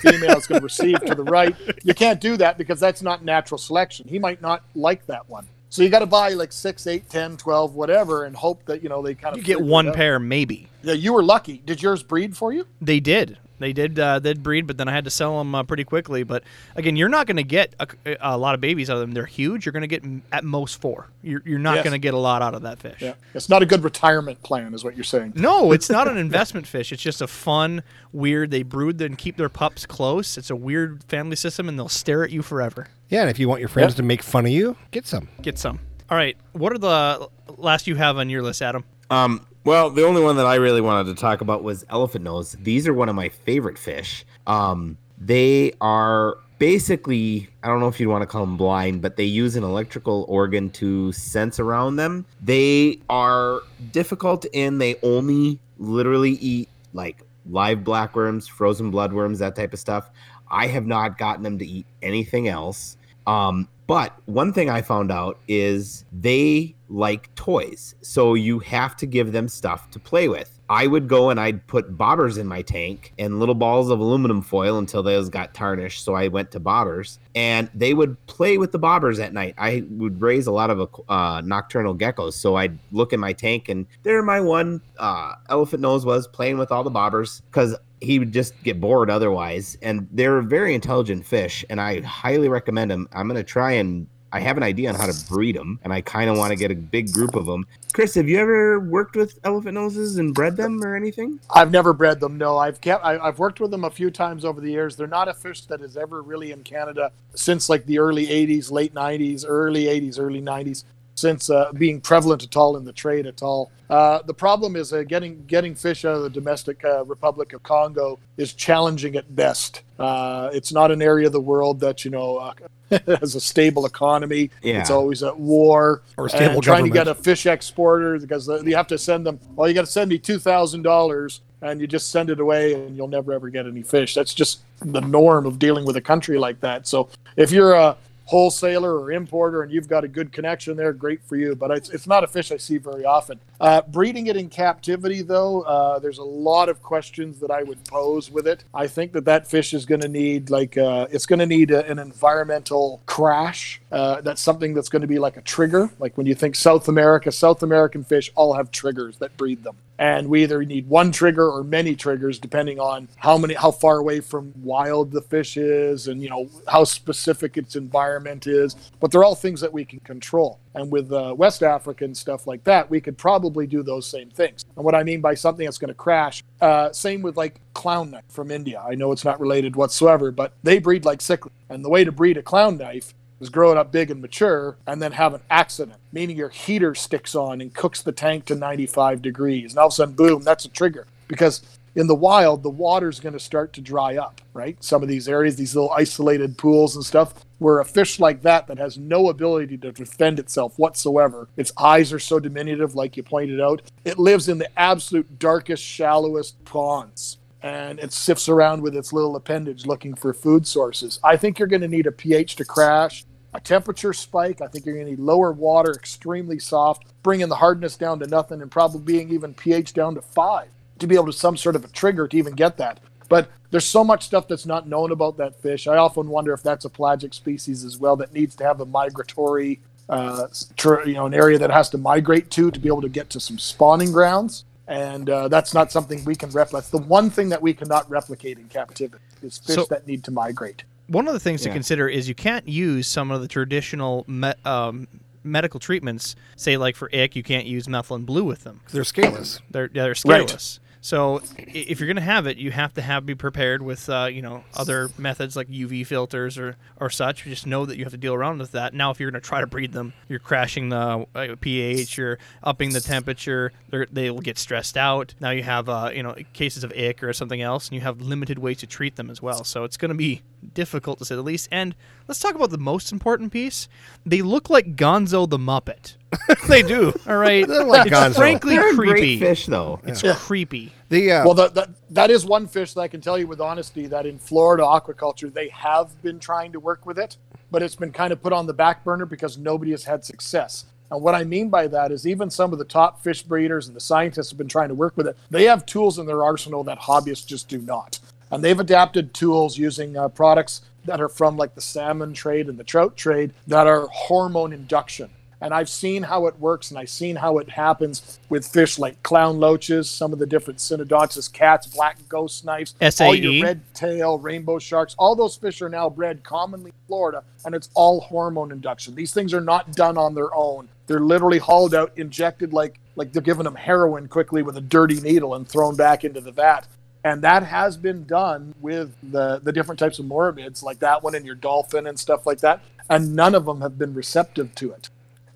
Female is going to receive to the right. You can't do that because that's not natural selection. He might not like that one. So you got to buy like six, eight, ten, twelve, whatever, and hope that you know they kind of you get one pair, maybe. Yeah, you were lucky. Did yours breed for you? They did. They did. Uh, they'd breed, but then I had to sell them uh, pretty quickly. But again, you're not going to get a, a lot of babies out of them. They're huge. You're going to get at most four. You're, you're not Yes. going to get a lot out of that fish. Yeah, it's not a good retirement plan, is what you're saying. No, it's not an investment fish. It's just a fun, weird. They brood and keep their pups close. It's a weird family system, and they'll stare at you forever. Yeah, and if you want your friends Yeah. to make fun of you, get some. Get some. All right. What are the last you have on your list, Adam? Um, well, the only one that I really wanted to talk about was elephant nose. These are one of my favorite fish. Um, they are basically, I don't know if you'd want to call them blind, but they use an electrical organ to sense around them. They are difficult in they only literally eat like live blackworms, frozen bloodworms, that type of stuff. I have not gotten them to eat anything else. Um, but one thing I found out is they like toys. So you have to give them stuff to play with. I would go and I'd put bobbers in my tank and little balls of aluminum foil until those got tarnished. So I went to bobbers and they would play with the bobbers at night. I would raise a lot of uh, nocturnal geckos. So I'd look in my tank and there my one uh, elephant nose was playing with all the bobbers because he would just get bored otherwise. And they're very intelligent fish, and I highly recommend them. I'm gonna try and I have an idea on how to breed them, and I kind of want to get a big group of them. Chris, have you ever worked with elephant noses and bred them or anything? I've never bred them. No, I've kept. I, I've worked with them a few times over the years. They're not a fish that is ever really in Canada since like the early '80s, late '90s, early '80s, early '90s. Since uh, being prevalent at all in the trade at all, uh, the problem is uh, getting getting fish out of the domestic uh, Republic of Congo is challenging at best. Uh, it's not an area of the world that you know uh, has a stable economy. Yeah. It's always at war Or a stable and trying to get a fish exporter because uh, you have to send them. Well, you got to send me two thousand dollars, and you just send it away, and you'll never ever get any fish. That's just the norm of dealing with a country like that. So if you're a wholesaler or importer and you've got a good connection there, great for you. But it's, it's not a fish I see very often. Uh, breeding it in captivity, though, uh, there's a lot of questions that I would pose with it. I think that that fish is going to need like uh, it's going to need a, an environmental crash. Uh, that's something that's going to be like a trigger. Like when you think South America, South American fish all have triggers that breed them and we either need one trigger or many triggers depending on how many how far away from wild the fish is and you know how specific its environment is but they're all things that we can control And with uh, West Africa and stuff like that, we could probably do those same things. And what I mean by something that's going to crash, uh, same with like clown knife from India. I know it's not related whatsoever, but they breed like cichlid. And the way to breed a clown knife is grow it up big and mature and then have an accident, meaning your heater sticks on and cooks the tank to 95 degrees. And all of a sudden, boom, that's a trigger. Because in the wild, the water's going to start to dry up, right? Some of these areas, these little isolated pools and stuff, where a fish like that that has no ability to defend itself whatsoever, its eyes are so diminutive, like you pointed out, it lives in the absolute darkest, shallowest ponds. And it sifts around with its little appendage looking for food sources. I think you're going to need a pH to crash, a temperature spike. I think you're going to need lower water, extremely soft, bringing the hardness down to nothing, and probably being even pH down to five to be able to some sort of a trigger to even get that. But there's so much stuff that's not known about that fish. I often wonder if that's a pelagic species as well that needs to have a migratory, uh, tr- you know, an area that has to migrate to to be able to get to some spawning grounds. And uh, that's not something we can replicate. That's the one thing that we cannot replicate in captivity is fish So- that need to migrate. One of the things to consider is you can't use some of the traditional me- um, medical treatments. Say, like for ick, you can't use methylene blue with them. They're scaleless. They're yeah, they're Right. So if you're going to have it, you have to have be prepared with uh, you know other methods like UV filters or or such. Just know that you have to deal around with that. Now, if you're going to try to breed them, you're crashing the uh, pH, you're upping the temperature. They will get stressed out. Now you have uh, you know cases of ick or something else, and you have limited ways to treat them as well. So it's going to be difficult to say the least. And let's talk about the most important piece. They look like Gonzo the Muppet. they do. All right, They're like it's Gonzo. frankly They're creepy. great fish, though. It's Yeah. creepy. The uh, Well, that, that that is one fish that I can tell you with honesty that in Florida aquaculture they have been trying to work with it, but it's been kind of put on the back burner because nobody has had success. And what I mean by that is even some of the top fish breeders and the scientists have been trying to work with it. They have tools in their arsenal that hobbyists just do not. And they've adapted tools using uh, products that are from like the salmon trade and the trout trade that are hormone induction. And I've seen how it works and I've seen how it happens with fish like clown loaches, some of the different Synodontis cats, black ghost knives, all your red tail, rainbow sharks. All those fish are now bred commonly in Florida and it's all hormone induction. These things are not done on their own. They're literally hauled out, injected like like they're giving them heroin quickly with a dirty needle and thrown back into the vat. And that has been done with the, the different types of mormyrids, like that one and your dolphin and stuff like that. And none of them have been receptive to it.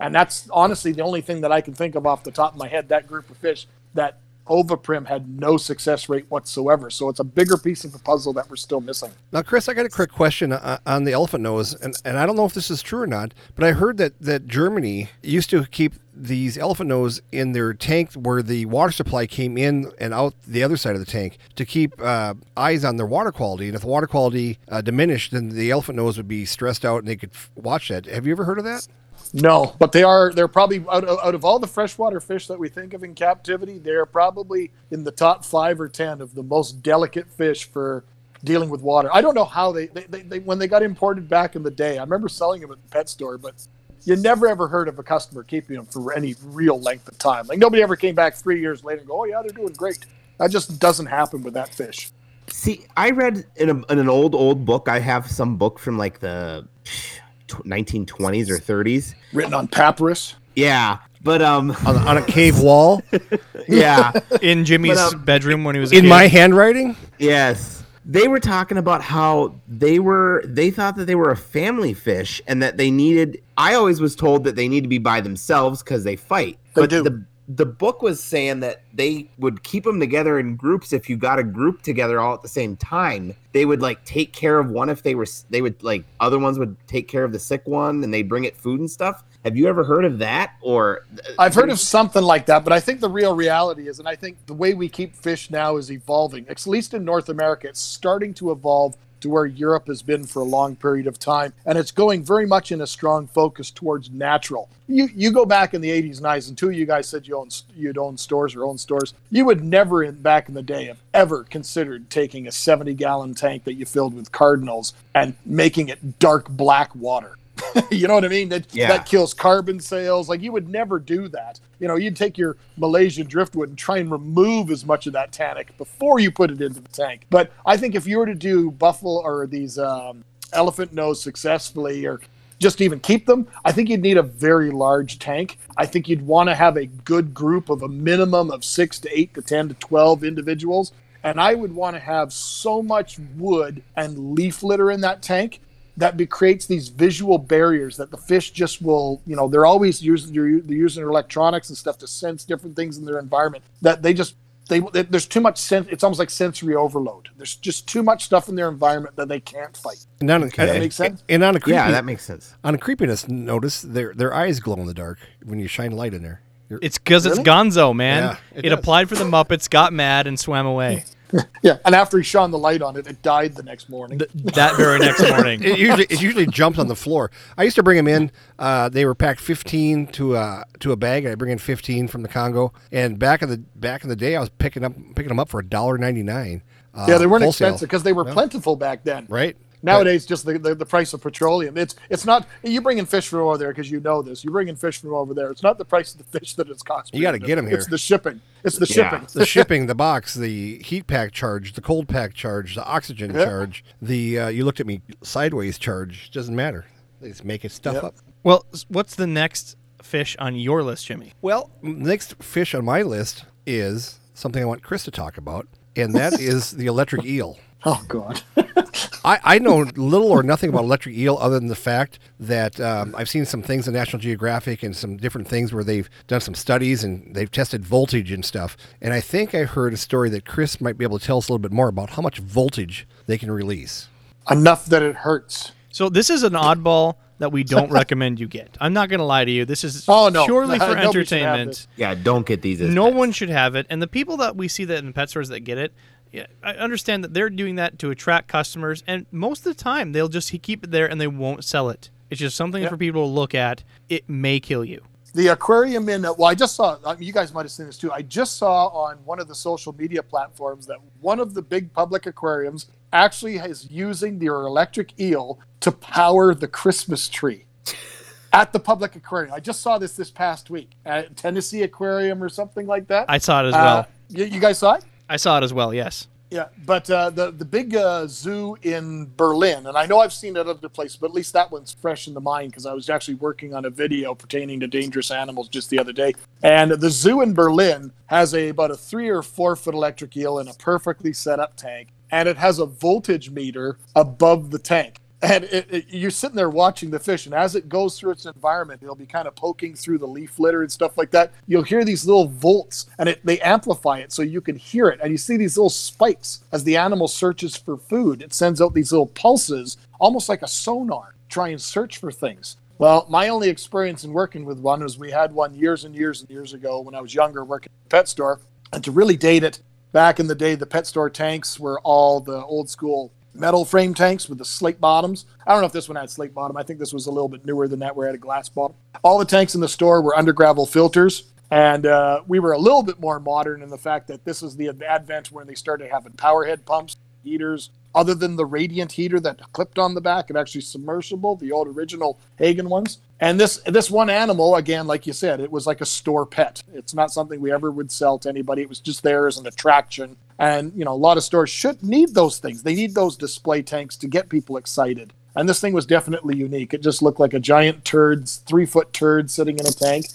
And that's honestly the only thing that I can think of off the top of my head. That group of fish that Ovaprim had no success rate whatsoever. So it's a bigger piece of the puzzle that we're still missing. Now, Chris, I got a quick question uh, on the elephant nose, and, and I don't know if this is true or not, but I heard that, that Germany used to keep these elephant nose in their tank where the water supply came in and out the other side of the tank to keep uh, eyes on their water quality. And if the water quality uh, diminished, then the elephant nose would be stressed out and they could f- watch that. Have you ever heard of that? No, but they are they're probably out of, out of all the freshwater fish that we think of in captivity, they're probably in the top five or ten of the most delicate fish for dealing with water. I don't know how they, they, they, they when they got imported back in the day. I remember selling them at the pet store, but you never ever heard of a customer keeping them for any real length of time. Like nobody ever came back three years later and go, "Oh yeah, they're doing great." That just doesn't happen with that fish. See, I read in, a, in an old old book. I have some book from like the 1920s or 30s. Written on papyrus. Yeah, but um, On, on a cave wall? yeah, In Jimmy's But, um, bedroom when he was a in kid. my handwriting? yes. They were talking about how they were. They thought that they were a family fish, and that they needed. I always was told that they need to be by themselves because they fight. They but do. the the book was saying that they would keep them together in groups. If you got a group together all at the same time, they would like take care of one. If they were, they would like other ones would take care of the sick one, and they bring it food and stuff. Have you ever heard of that? Or uh, I've heard of something like that, but I think the real reality is, and I think the way we keep fish now is evolving. At least in North America, it's starting to evolve to where Europe has been for a long period of time, and it's going very much in a strong focus towards natural. You you go back in the 80s, 90s, and two of you guys said you own you'd own stores or own stores. You would never, in back in the day, have ever considered taking a 70 gallon tank that you filled with cardinals and making it dark black water. you know what I mean? That Yeah. that kills carbon sales. Like you would never do that. You know, you'd take your Malaysian driftwood and try and remove as much of that tannic before you put it into the tank. But I think if you were to do buffalo or these um, elephant nose successfully, or just even keep them, I think you'd need a very large tank. I think you'd want to have a good group of a minimum of six to eight to 10 to 12 individuals. And I would want to have so much wood and leaf litter in that tank that be, creates these visual barriers that the fish just will, you know, they're always using, they're, they're using their electronics and stuff to sense different things in their environment that they just they, there's too much sense. It's almost like sensory overload. There's just too much stuff in their environment that they can't fight. And on, Does that make sense? And on a creepy, Yeah, that makes sense. on a creepiness notice, their their eyes glow in the dark when you shine light in there. You're- It's because Really? it's Gonzo, man. Yeah, it it applied for the Muppets, got mad, and swam away. Yeah. And after he shone the light on it, it died the next morning. Th- that very next morning. it usually it usually jumps on the floor. I used to bring them in. Uh, they were packed 15 to a to a bag. I bring in 15 from the Congo. And back in the back in the day, I was picking up picking them up for a dollar ninety nine. Uh, yeah, they weren't wholesale, expensive because they were plentiful back then. right. Nowadays, just the, the, the price of petroleum. It's it's not you bring in fish from over there because you know this. You bring in fish from over there. It's not the price of the fish that it's costing. You gotta get them here. It's the shipping. It's the Yeah. shipping. the shipping, the box, the heat pack charge, the cold pack charge, the oxygen Yeah. charge, the uh, you looked at me sideways charge. Doesn't matter. They just make it stuff Yep. up. Well, what's the next fish on your list, Jimmy? Well, next fish on my list is something I want Chris to talk about, and that is the electric eel. Oh God. I, I know little or nothing about electric eel other than the fact that um, I've seen some things in National Geographic and some different things where they've done some studies and they've tested voltage and stuff. And I think I heard a story that Chris might be able to tell us a little bit more about how much voltage they can release. Enough that it hurts. So this is an oddball that we don't recommend you get. I'm not going to lie to you. This is Oh, no. purely for Nobody should have entertainment. Yeah, don't get these. As No pets. one should have it. And the people that we see that in the pet stores that get it, yeah, I understand that they're doing that to attract customers. And most of the time, they'll just keep it there and they won't sell it. It's just something for people to look at. It may kill you. The aquarium in well, I just saw. I mean, you guys might have seen this too. I just saw on one of the social media platforms that one of the big public aquariums actually is using their electric eel to power the Christmas tree at the public aquarium. I just saw this this past week at Tennessee Aquarium or something like that. I saw it as Uh, well. you, you guys saw it? I saw it as well. Yes. Yeah, but uh, the the big uh, zoo in Berlin, and I know I've seen it other places, but at least that one's fresh in the mind because I was actually working on a video pertaining to dangerous animals just the other day. And the zoo in Berlin has a about a three or four foot electric eel in a perfectly set up tank, and it has a voltage meter above the tank. And it, it, you're sitting there watching the fish, and as it goes through its environment, it'll be kind of poking through the leaf litter and stuff like that. You'll hear these little volts, and it, they amplify it so you can hear it. And you see these little spikes as the animal searches for food. It sends out these little pulses, almost like a sonar, trying to try and search for things. Well, my only experience in working with one was we had one years and years and years ago when I was younger working at a pet store. And to really date it, back in the day, the pet store tanks were all the old school metal frame tanks with the slate bottoms. I don't know if this one had slate bottom. I think this was a little bit newer than that, where it had a glass bottom. All the tanks in the store were under gravel filters. And uh, we were a little bit more modern in the fact that this is the advent when they started having power head pumps, heaters, other than the radiant heater that clipped on the back and actually submersible, the old original Hagen ones. And this this one animal, again, like you said, it was like a store pet. It's not something we ever would sell to anybody. It was just there as an attraction. And you know, a lot of stores should need those things. They need those display tanks to get people excited. And this thing was definitely unique. It just looked like a giant turd, three foot turd sitting in a tank.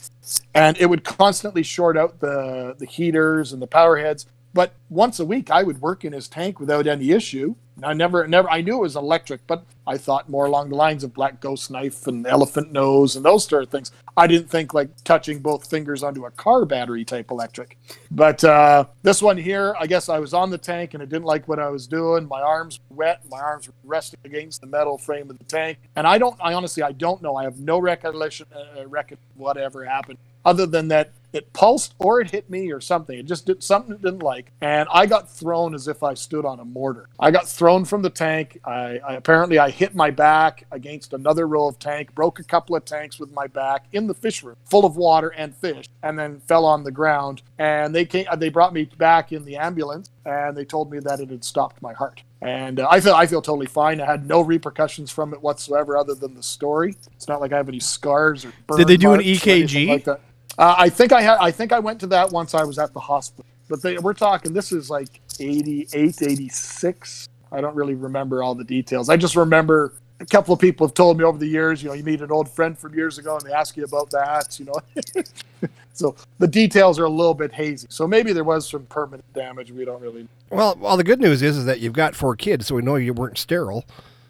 And it would constantly short out the the heaters and the power heads. But once a week, I would work in his tank without any issue. I never, never, I knew it was electric, but I thought more along the lines of black ghost knife and elephant nose and those sort of things. I didn't think like touching both fingers onto a car battery type electric. But uh, this one here, I guess I was on the tank and I didn't like what I was doing. My arms were wet, my arms were resting against the metal frame of the tank, and I don't, I honestly, I don't know. I have no recollection, uh, record whatever happened, other than that it pulsed or it hit me or something. It just did something it didn't like, and I got thrown as if I stood on a mortar. I got thrown from the tank. I, I apparently I hit my back against another row of tank, broke a couple of tanks with my back in the fish room, full of water and fish, and then fell on the ground. And they came, they brought me back in the ambulance, and they told me that it had stopped my heart. And uh, I feel I feel totally fine. I had no repercussions from it whatsoever, other than the story. It's not like I have any scars or. Did they do an EKG? Like that. Uh, I think I had. I think I went to that once I was at the hospital. But they, we're talking. This is like 88, 86. I don't really remember all the details. I just remember a couple of people have told me over the years, you know, you meet an old friend from years ago and they ask you about that, you know. so the details are a little bit hazy. So maybe there was some permanent damage. We don't really. Well, well, the good news is is that you've got four kids, so we know you weren't sterile.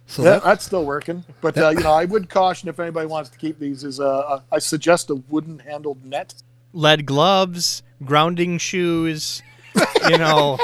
So That, that, that's still working. But, uh, you know, I would caution if anybody wants to keep these is, uh, I suggest a wooden handled net. Lead gloves, grounding shoes. You know,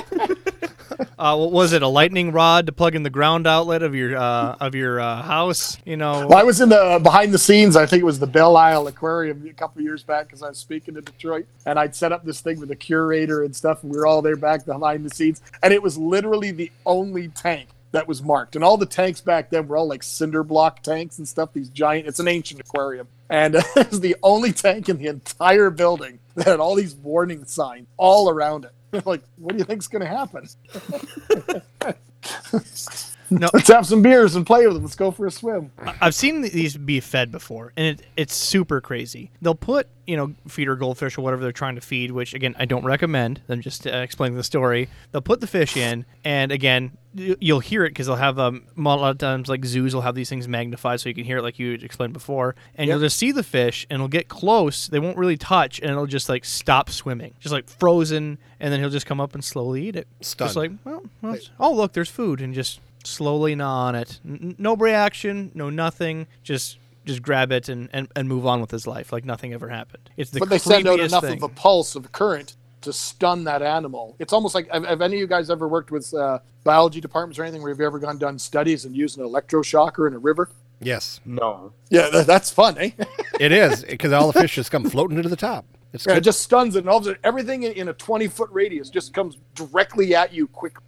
uh, what was it? A lightning rod to plug in the ground outlet of your uh, of your uh, house. You know, Well, I was in the behind the scenes. I think it was the Belle Isle Aquarium a couple of years back because I was speaking to Detroit, and I'd set up this thing with the curator and stuff, and we were all there back behind the scenes, and it was literally the only tank that was marked, and all the tanks back then were all like cinder block tanks and stuff. These giant. It's an ancient aquarium, and it was the only tank in the entire building that had all these warning signs all around it. like, what do you think's going to happen? No. Let's have some beers and play with them. Let's go for a swim. I've seen these be fed before, and it, it's super crazy. They'll put, you know, feeder goldfish or whatever they're trying to feed, which again I don't recommend. I'm just uh, explaining the story. They'll put the fish in, and again you'll hear it because they'll have um, a lot of times like zoos will have these things magnified so you can hear it like you explained before, and you'll just see the fish and it'll get close. They won't really touch, and it'll just like stop swimming, just like frozen, and then he'll just come up and slowly eat it. Just like, well, well oh look, there's food, and just slowly gnaw on it. N- no reaction, no nothing. Just just grab it and, and, and move on with his life like nothing ever happened. It's the but they send out enough thing. of a pulse of current to stun that animal. It's almost like have, have any of you guys ever worked with uh, biology departments or anything where you've ever gone done studies and used an electroshocker in a river? yes, No. Yeah, that, that's fun, eh? it is because all the fish just come floating into the top. It's yeah, it just stuns it, and all of a sudden, everything in, in a twenty foot radius just comes directly at you quickly.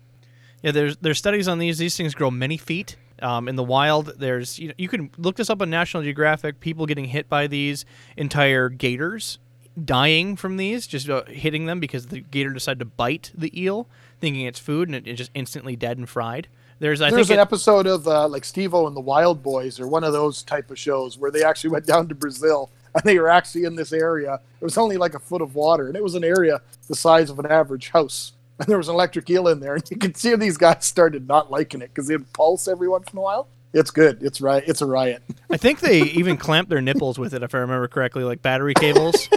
Yeah, there's there's studies on these. These things grow many feet. Um, in the wild, there's you know you can look this up on National Geographic. People getting hit by these entire gators dying from these, just uh, hitting them because the gator decided to bite the eel, thinking it's food, and it, it just instantly dead and fried. There's I There's think an it- episode of uh, like Steve-O and the Wild Boys or one of those type of shows where they actually went down to Brazil and they were actually in this area. It was only like a foot of water and it was an area the size of an average house. And there was an electric eel in there and you could see these guys started not liking it because they'd pulse every once in a while. It's good. It's right. It's a riot. I think they even clamped their nipples with it, if I remember correctly, like battery cables.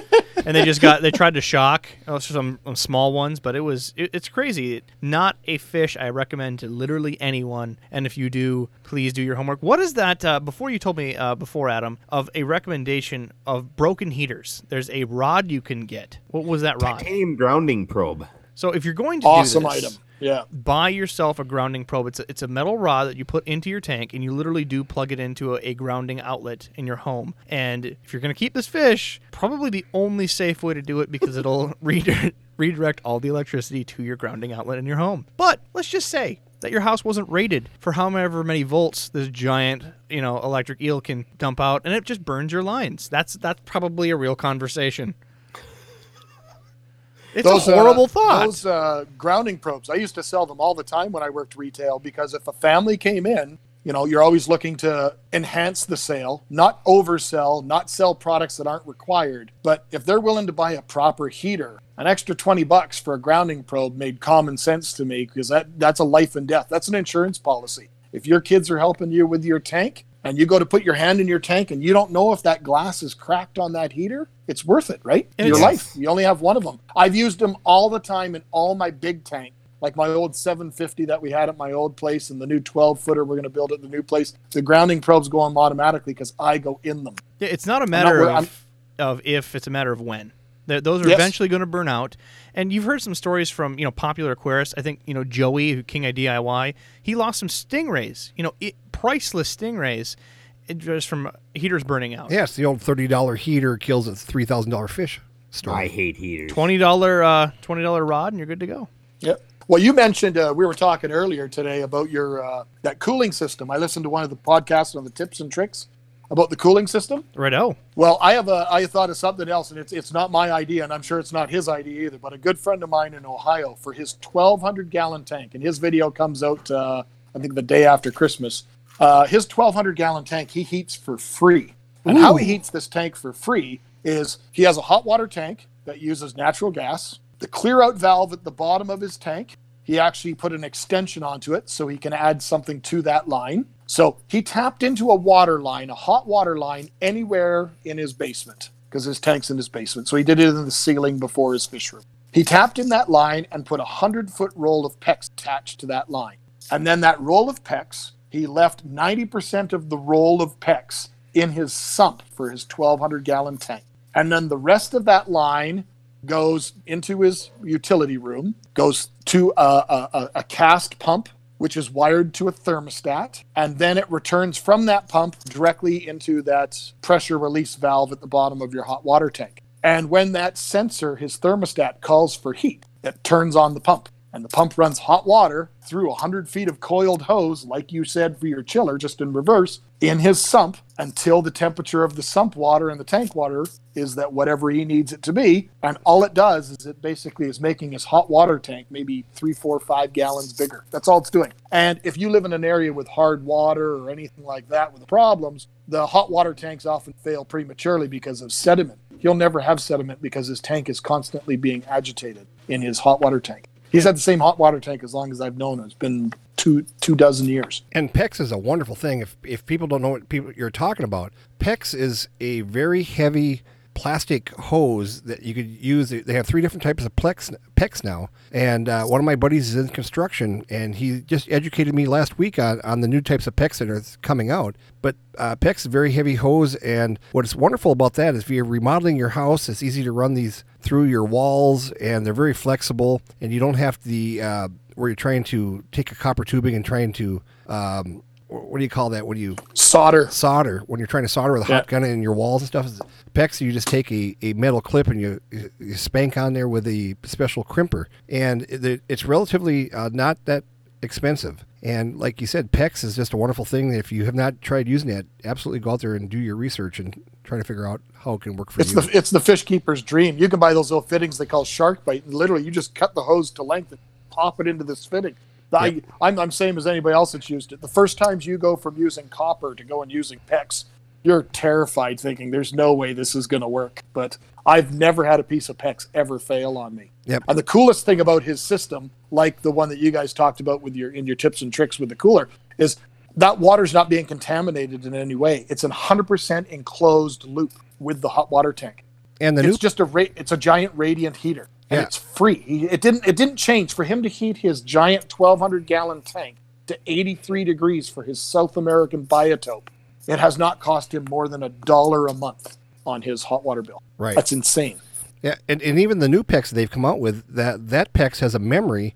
and they just got they tried to shock oh, some, some small ones, but it was it, it's crazy. Not a fish I recommend to literally anyone. And if you do, please do your homework. What is that? Uh, before you told me uh, before Adam of a recommendation of broken heaters. There's a rod you can get. What was that rod? Titanium grounding probe. So if you're going to Awesome do this, item. Yeah. buy yourself a grounding probe. It's a, it's a metal rod that you put into your tank, and you literally do plug it into a, a grounding outlet in your home. And if you're going to keep this fish, probably the only safe way to do it because it'll redirect, redirect all the electricity to your grounding outlet in your home. But let's just say that your house wasn't rated for however many volts this giant, you know, electric eel can dump out, and it just burns your lines. That's that's probably a real conversation. It's a uh, horrible thought. Those uh, grounding probes, I used to sell them all the time when I worked retail because if a family came in, you know, you're always looking to enhance the sale, not oversell, not sell products that aren't required. But if they're willing to buy a proper heater, an extra 20 bucks for a grounding probe made common sense to me because that, that's a life and death. That's an insurance policy. If your kids are helping you with your tank and you go to put your hand in your tank and you don't know if that glass is cracked on that heater, it's worth it, right? And your life. You only have one of them. I've used them all the time in all my big tank, like my old 750 that we had at my old place and the new 12 footer we're going to build at the new place. The grounding probes go on automatically because I go in them. Yeah, it's not a not matter wor- of, of if; it's a matter of when. Th- Those are Yes. eventually going to burn out. And you've heard some stories from you know popular aquarists. I think you know Joey, who King of DIY. He lost some stingrays. You know, it, priceless stingrays, just from heaters burning out. Yes, the old thirty dollar heater kills a three thousand dollar fish. Story. I hate heaters. Twenty dollar, uh, twenty dollar rod, and you're good to go. Yep. Well, you mentioned uh, we were talking earlier today about your uh, that cooling system. I listened to one of the podcasts on the tips and tricks about the cooling system. Right? Oh, Well, I have a I thought of something else, and it's it's not my idea, and I'm sure it's not his idea either. But a good friend of mine in Ohio for his 1,200 gallon tank, and his video comes out uh, I think the day after Christmas. Uh, his 1,200 gallon tank he heats for free, and how he heats this tank for free is he has a hot water tank that uses natural gas. The clear out valve at the bottom of his tank, he actually put an extension onto it so he can add something to that line. So he tapped into a water line, a hot water line, anywhere in his basement because his tank's in his basement. So he did it in the ceiling before his fish room. He tapped in that line and put a 100 foot roll of PEX attached to that line. And then that roll of PEX, he left 90% of the roll of PEX in his sump for his 1200 gallon tank. And then the rest of that line goes into his utility room, goes to a, a, a cast pump, which is wired to a thermostat, and then it returns from that pump directly into that pressure release valve at the bottom of your hot water tank. And when that sensor, his thermostat, calls for heat, it turns on the pump and the pump runs hot water through 100 feet of coiled hose, like you said for your chiller, just in reverse, in his sump until the temperature of the sump water and the tank water is that whatever he needs it to be. And all it does is it basically is making his hot water tank maybe three, four, five gallons bigger. That's all it's doing. And if you live in an area with hard water or anything like that with the problems, the hot water tanks often fail prematurely because of sediment. He'll never have sediment because his tank is constantly being agitated in his hot water tank. He's had the same hot water tank as long as I've known him. It's been two two dozen years. And PEX is a wonderful thing. If if people don't know what people you're talking about, PEX is a very heavy plastic hose that you could use. They have three different types of Plex, PEX now. And uh, one of my buddies is in construction, and he just educated me last week on, on the new types of PEX that are coming out. But uh, PEX is very heavy hose, and what's wonderful about that is if you're remodeling your house, it's easy to run these through your walls, and they're very flexible, and you don't have the uh, where you're trying to take a copper tubing and trying to um, what do you call that when you solder solder when you're trying to solder with a hot Yeah. gun in your walls and stuff pex you just take a, a metal clip and you, you spank on there with a special crimper and it, it's relatively uh, not that expensive and like you said pex is just a wonderful thing if you have not tried using it absolutely go out there and do your research and try to figure out how it can work for It's you the it's the fish keeper's dream. You can buy those little fittings they call shark bite, literally you just cut the hose to length and pop it into this fitting. I, I'm I'm same as anybody else that's used it. The first times you go from using copper to going using PEX, you're terrified, thinking there's no way this is going to work. But I've never had a piece of PEX ever fail on me. Yep. And the coolest thing about his system, like the one that you guys talked about with your in your tips and tricks with the cooler, is that water's not being contaminated in any way. It's a 100% enclosed loop with the hot water tank. and the it's new just a ra- it's a giant radiant heater and Yeah. it's free. It didn't it didn't change for him to heat his giant 1200 gallon tank to 83 degrees for his South American biotope. It has not cost him more than a dollar a month on his hot water bill. Right. That's insane. Yeah, and, and even the new PEX they've come out with that that PEX has a memory,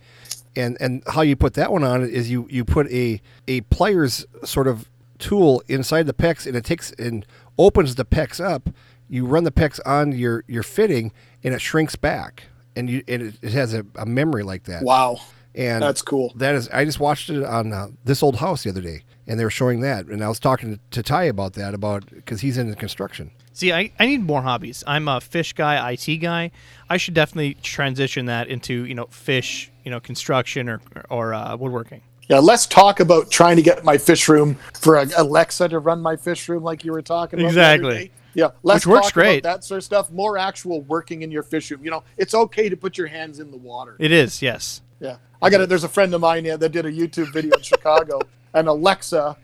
and and how you put that one on is you you put a a pliers sort of tool inside the PEX and it takes and opens the PEX up. You run the PEX on your your fitting and it shrinks back, and you and it, it has a, a memory like that. Wow. And That's cool. That is, I just watched it on uh, this old house the other day, and they were showing that, and I was talking to, to Ty about that about because he's in construction. See, I, I need more hobbies. I'm a fish guy, IT guy. I should definitely transition that into you know fish, you know construction or or uh, woodworking. Yeah, let's talk about trying to get my fish room for Alexa to run my fish room like you were talking about. the other Exactly. Yeah, let's Which works talk about great. that sort of stuff. More actual working in your fish room. You know, it's okay to put your hands in the water. It is, yes. Yeah, I got it. There's a friend of mine yeah, that did a YouTube video in Chicago, and Alexa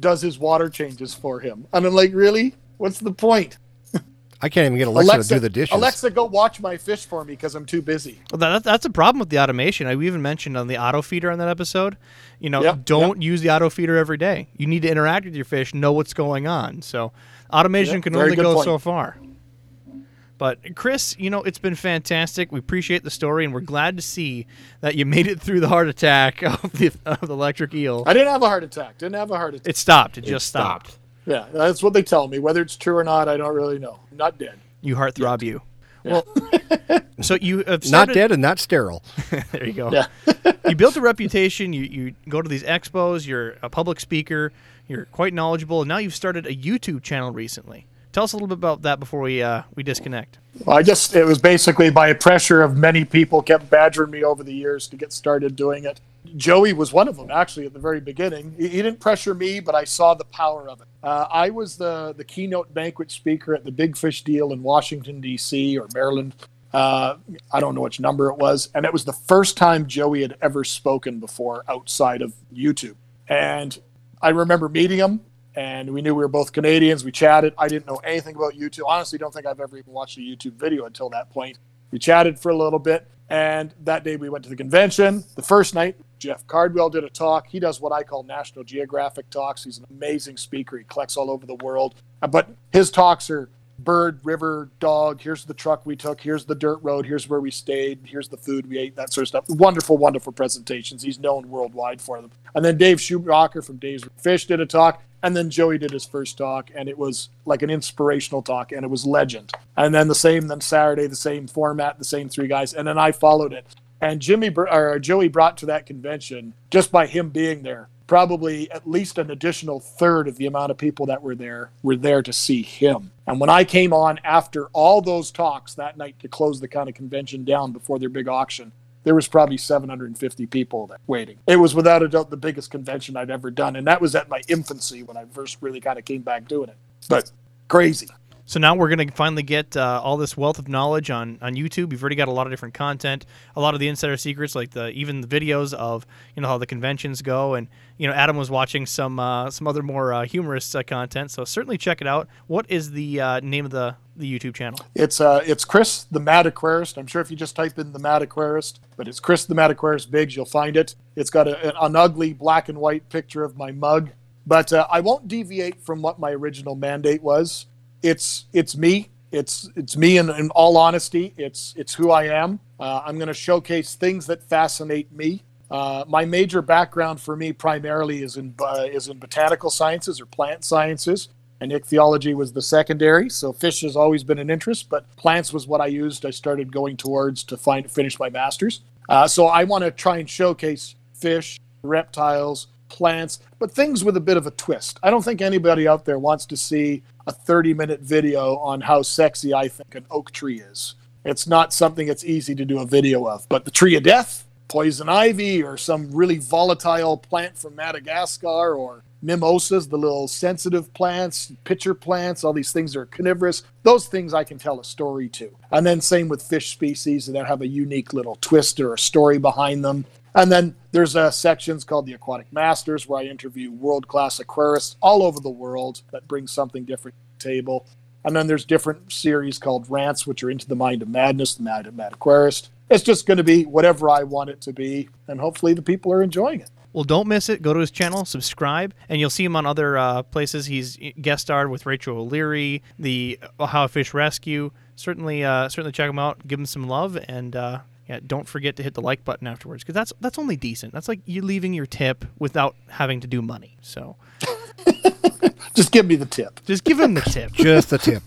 does his water changes for him. And I'm like, really? What's the point? I can't even get Alexa, to do the dishes. Alexa, go watch my fish for me because I'm too busy. Well, that, that's a problem with the automation. I we even mentioned on the auto feeder on that episode. You know, Yep, don't use the auto feeder every day. You need to interact with your fish, know what's going on. So, automation Yep, can only go point. so far. But Chris, you know, it's been fantastic. We appreciate the story, and we're glad to see that you made it through the heart attack of the, of the electric eel. I didn't have a heart attack. Didn't have a heart attack. It stopped. It just stopped. stopped. Yeah, that's what they tell me. Whether it's true or not, I don't really know. I'm not dead. You heartthrob you. Well, so you have not dead and not sterile. There you go. Yeah. you built a reputation. You you go to these expos. You're a public speaker. You're quite knowledgeable. And now you've started a YouTube channel recently. Tell us a little bit about that before we uh, we disconnect. Well, I just it was basically by pressure of many people kept badgering me over the years to get started doing it. Joey was one of them actually at the very beginning. He, he didn't pressure me, but I saw the power of it. Uh, I was the the keynote banquet speaker at the Big Fish deal in Washington D.C. or Maryland Uh, I don't know which number it was, and it was the first time Joey had ever spoken before outside of YouTube. And I remember meeting him, and we knew we were both Canadians. We chatted. I didn't know anything about YouTube. Honestly, don't think I've ever even watched a YouTube video until that point. We chatted for a little bit, and that day we went to the convention. The first night, Jeff Cardwell did a talk. He does what I call National Geographic talks. He's an amazing speaker. He collects all over the world. But his talks are bird, river, dog. Here's the truck we took. Here's the dirt road. Here's where we stayed. Here's the food we ate. That sort of stuff. Wonderful, wonderful presentations. He's known worldwide for them. And then Dave Schumacher from Dave's Fish did a talk. And then Joey did his first talk, and it was like an inspirational talk, and it was legend. And then the same, then Saturday, the same format, the same three guys, and then I followed it. And Jimmy or Joey brought to that convention just by him being there, probably at least an additional third of the amount of people that were there were there to see him. And when I came on after all those talks that night to close the kind of convention down before their big auction, there was probably 750 people waiting. It was without a doubt the biggest convention I'd ever done, and that was at my infancy when I first really kind of came back doing it. But crazy. So now we're going to finally get uh, all this wealth of knowledge on, on YouTube. You've already got a lot of different content, a lot of the insider secrets, like the even the videos of you know how the conventions go, and you know Adam was watching some uh, some other more uh, humorous uh, content. So certainly check it out. What is the uh, name of the the YouTube channel? It's uh, it's Chris the Mad Aquarist. I'm sure if you just type in the Mad Aquarist, but it's Chris the Mad Aquarist Biggs, you'll find it. It's got a, an ugly black and white picture of my mug, but uh, I won't deviate from what my original mandate was. It's it's me. It's it's me. In, in all honesty, it's it's who I am. Uh, I'm going to showcase things that fascinate me. Uh, my major background for me primarily is in uh, is in botanical sciences or plant sciences and ichthyology was the secondary. So fish has always been an interest, but plants was what I used. I started going towards to find finish my master's. Uh, so I want to try and showcase fish, reptiles, plants, but things with a bit of a twist. I don't think anybody out there wants to see a 30 minute video on how sexy I think an oak tree is. It's not something that's easy to do a video of, but the tree of death, poison ivy, or some really volatile plant from Madagascar, or mimosas, the little sensitive plants, pitcher plants, all these things are carnivorous. Those things I can tell a story to. And then same with fish species that have a unique little twist or a story behind them. And then there's uh, sections called the Aquatic Masters where I interview world class aquarists all over the world that bring something different to the table. And then there's different series called Rants, which are into the mind of madness, the mad, mad aquarist. It's just going to be whatever I want it to be, and hopefully the people are enjoying it. Well, don't miss it. Go to his channel, subscribe, and you'll see him on other uh, places. He's guest starred with Rachel O'Leary, the Ohio Fish Rescue. Certainly, uh, certainly check him out. Give him some love, and uh, yeah, don't forget to hit the like button afterwards because that's that's only decent. That's like you leaving your tip without having to do money. So Just give me the tip. just give him the tip. Just the tip.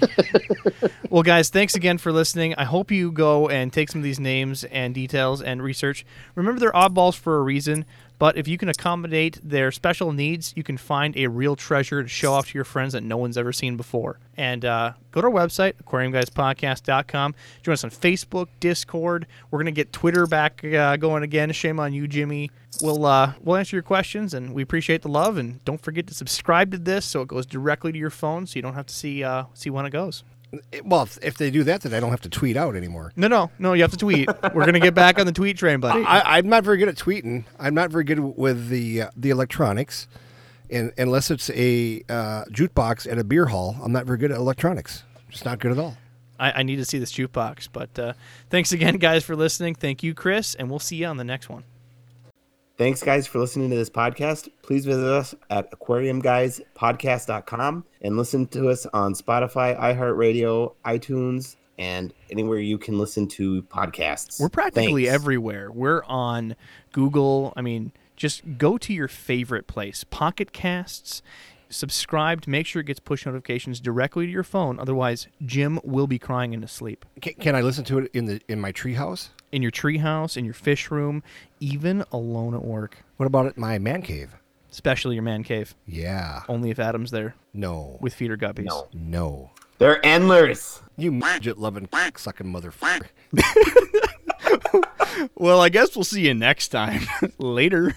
Well, guys, thanks again for listening. I hope you go and take some of these names and details and research. Remember, they're oddballs for a reason, but if you can accommodate their special needs, you can find a real treasure to show off to your friends that no one's ever seen before. And uh, go to our website, aquariumguyspodcast.com. Join us on Facebook, Discord. We're going to get Twitter back uh, going again. Shame on you, Jimmy. We'll, uh, we'll answer your questions, and we appreciate the love. And don't forget to subscribe to this so it goes directly to your phone so you don't have to see, uh, see when it goes. Well, if, they do that, then I don't have to tweet out anymore. No, no, no. You have to tweet. We're gonna get back on the tweet train, buddy. I, I'm not very good at tweeting. I'm not very good with the uh, the electronics, and unless it's a uh, jukebox at a beer hall, I'm not very good at electronics. It's not good at all. I, I need to see this jukebox. But uh, thanks again, guys, for listening. Thank you, Chris, and we'll see you on the next one. Thanks, guys, for listening to this podcast. Please visit us at aquariumguyspodcast.com and listen to us on Spotify, iHeartRadio, iTunes, and anywhere you can listen to podcasts. We're practically Thanks. everywhere. We're on Google. I mean, just go to your favorite place. Pocket Casts. Subscribe to make sure it gets push notifications directly to your phone. Otherwise, Jim will be crying into sleep. Can, can I listen to it in the in my treehouse? In your treehouse, in your fish room, even alone at work. What about at my man cave? Especially your man cave. Yeah. Only if Adam's there No. with feeder guppies. No. no. They're endless. You midget loving sucking motherfucker. Well, I guess we'll see you next time. Later.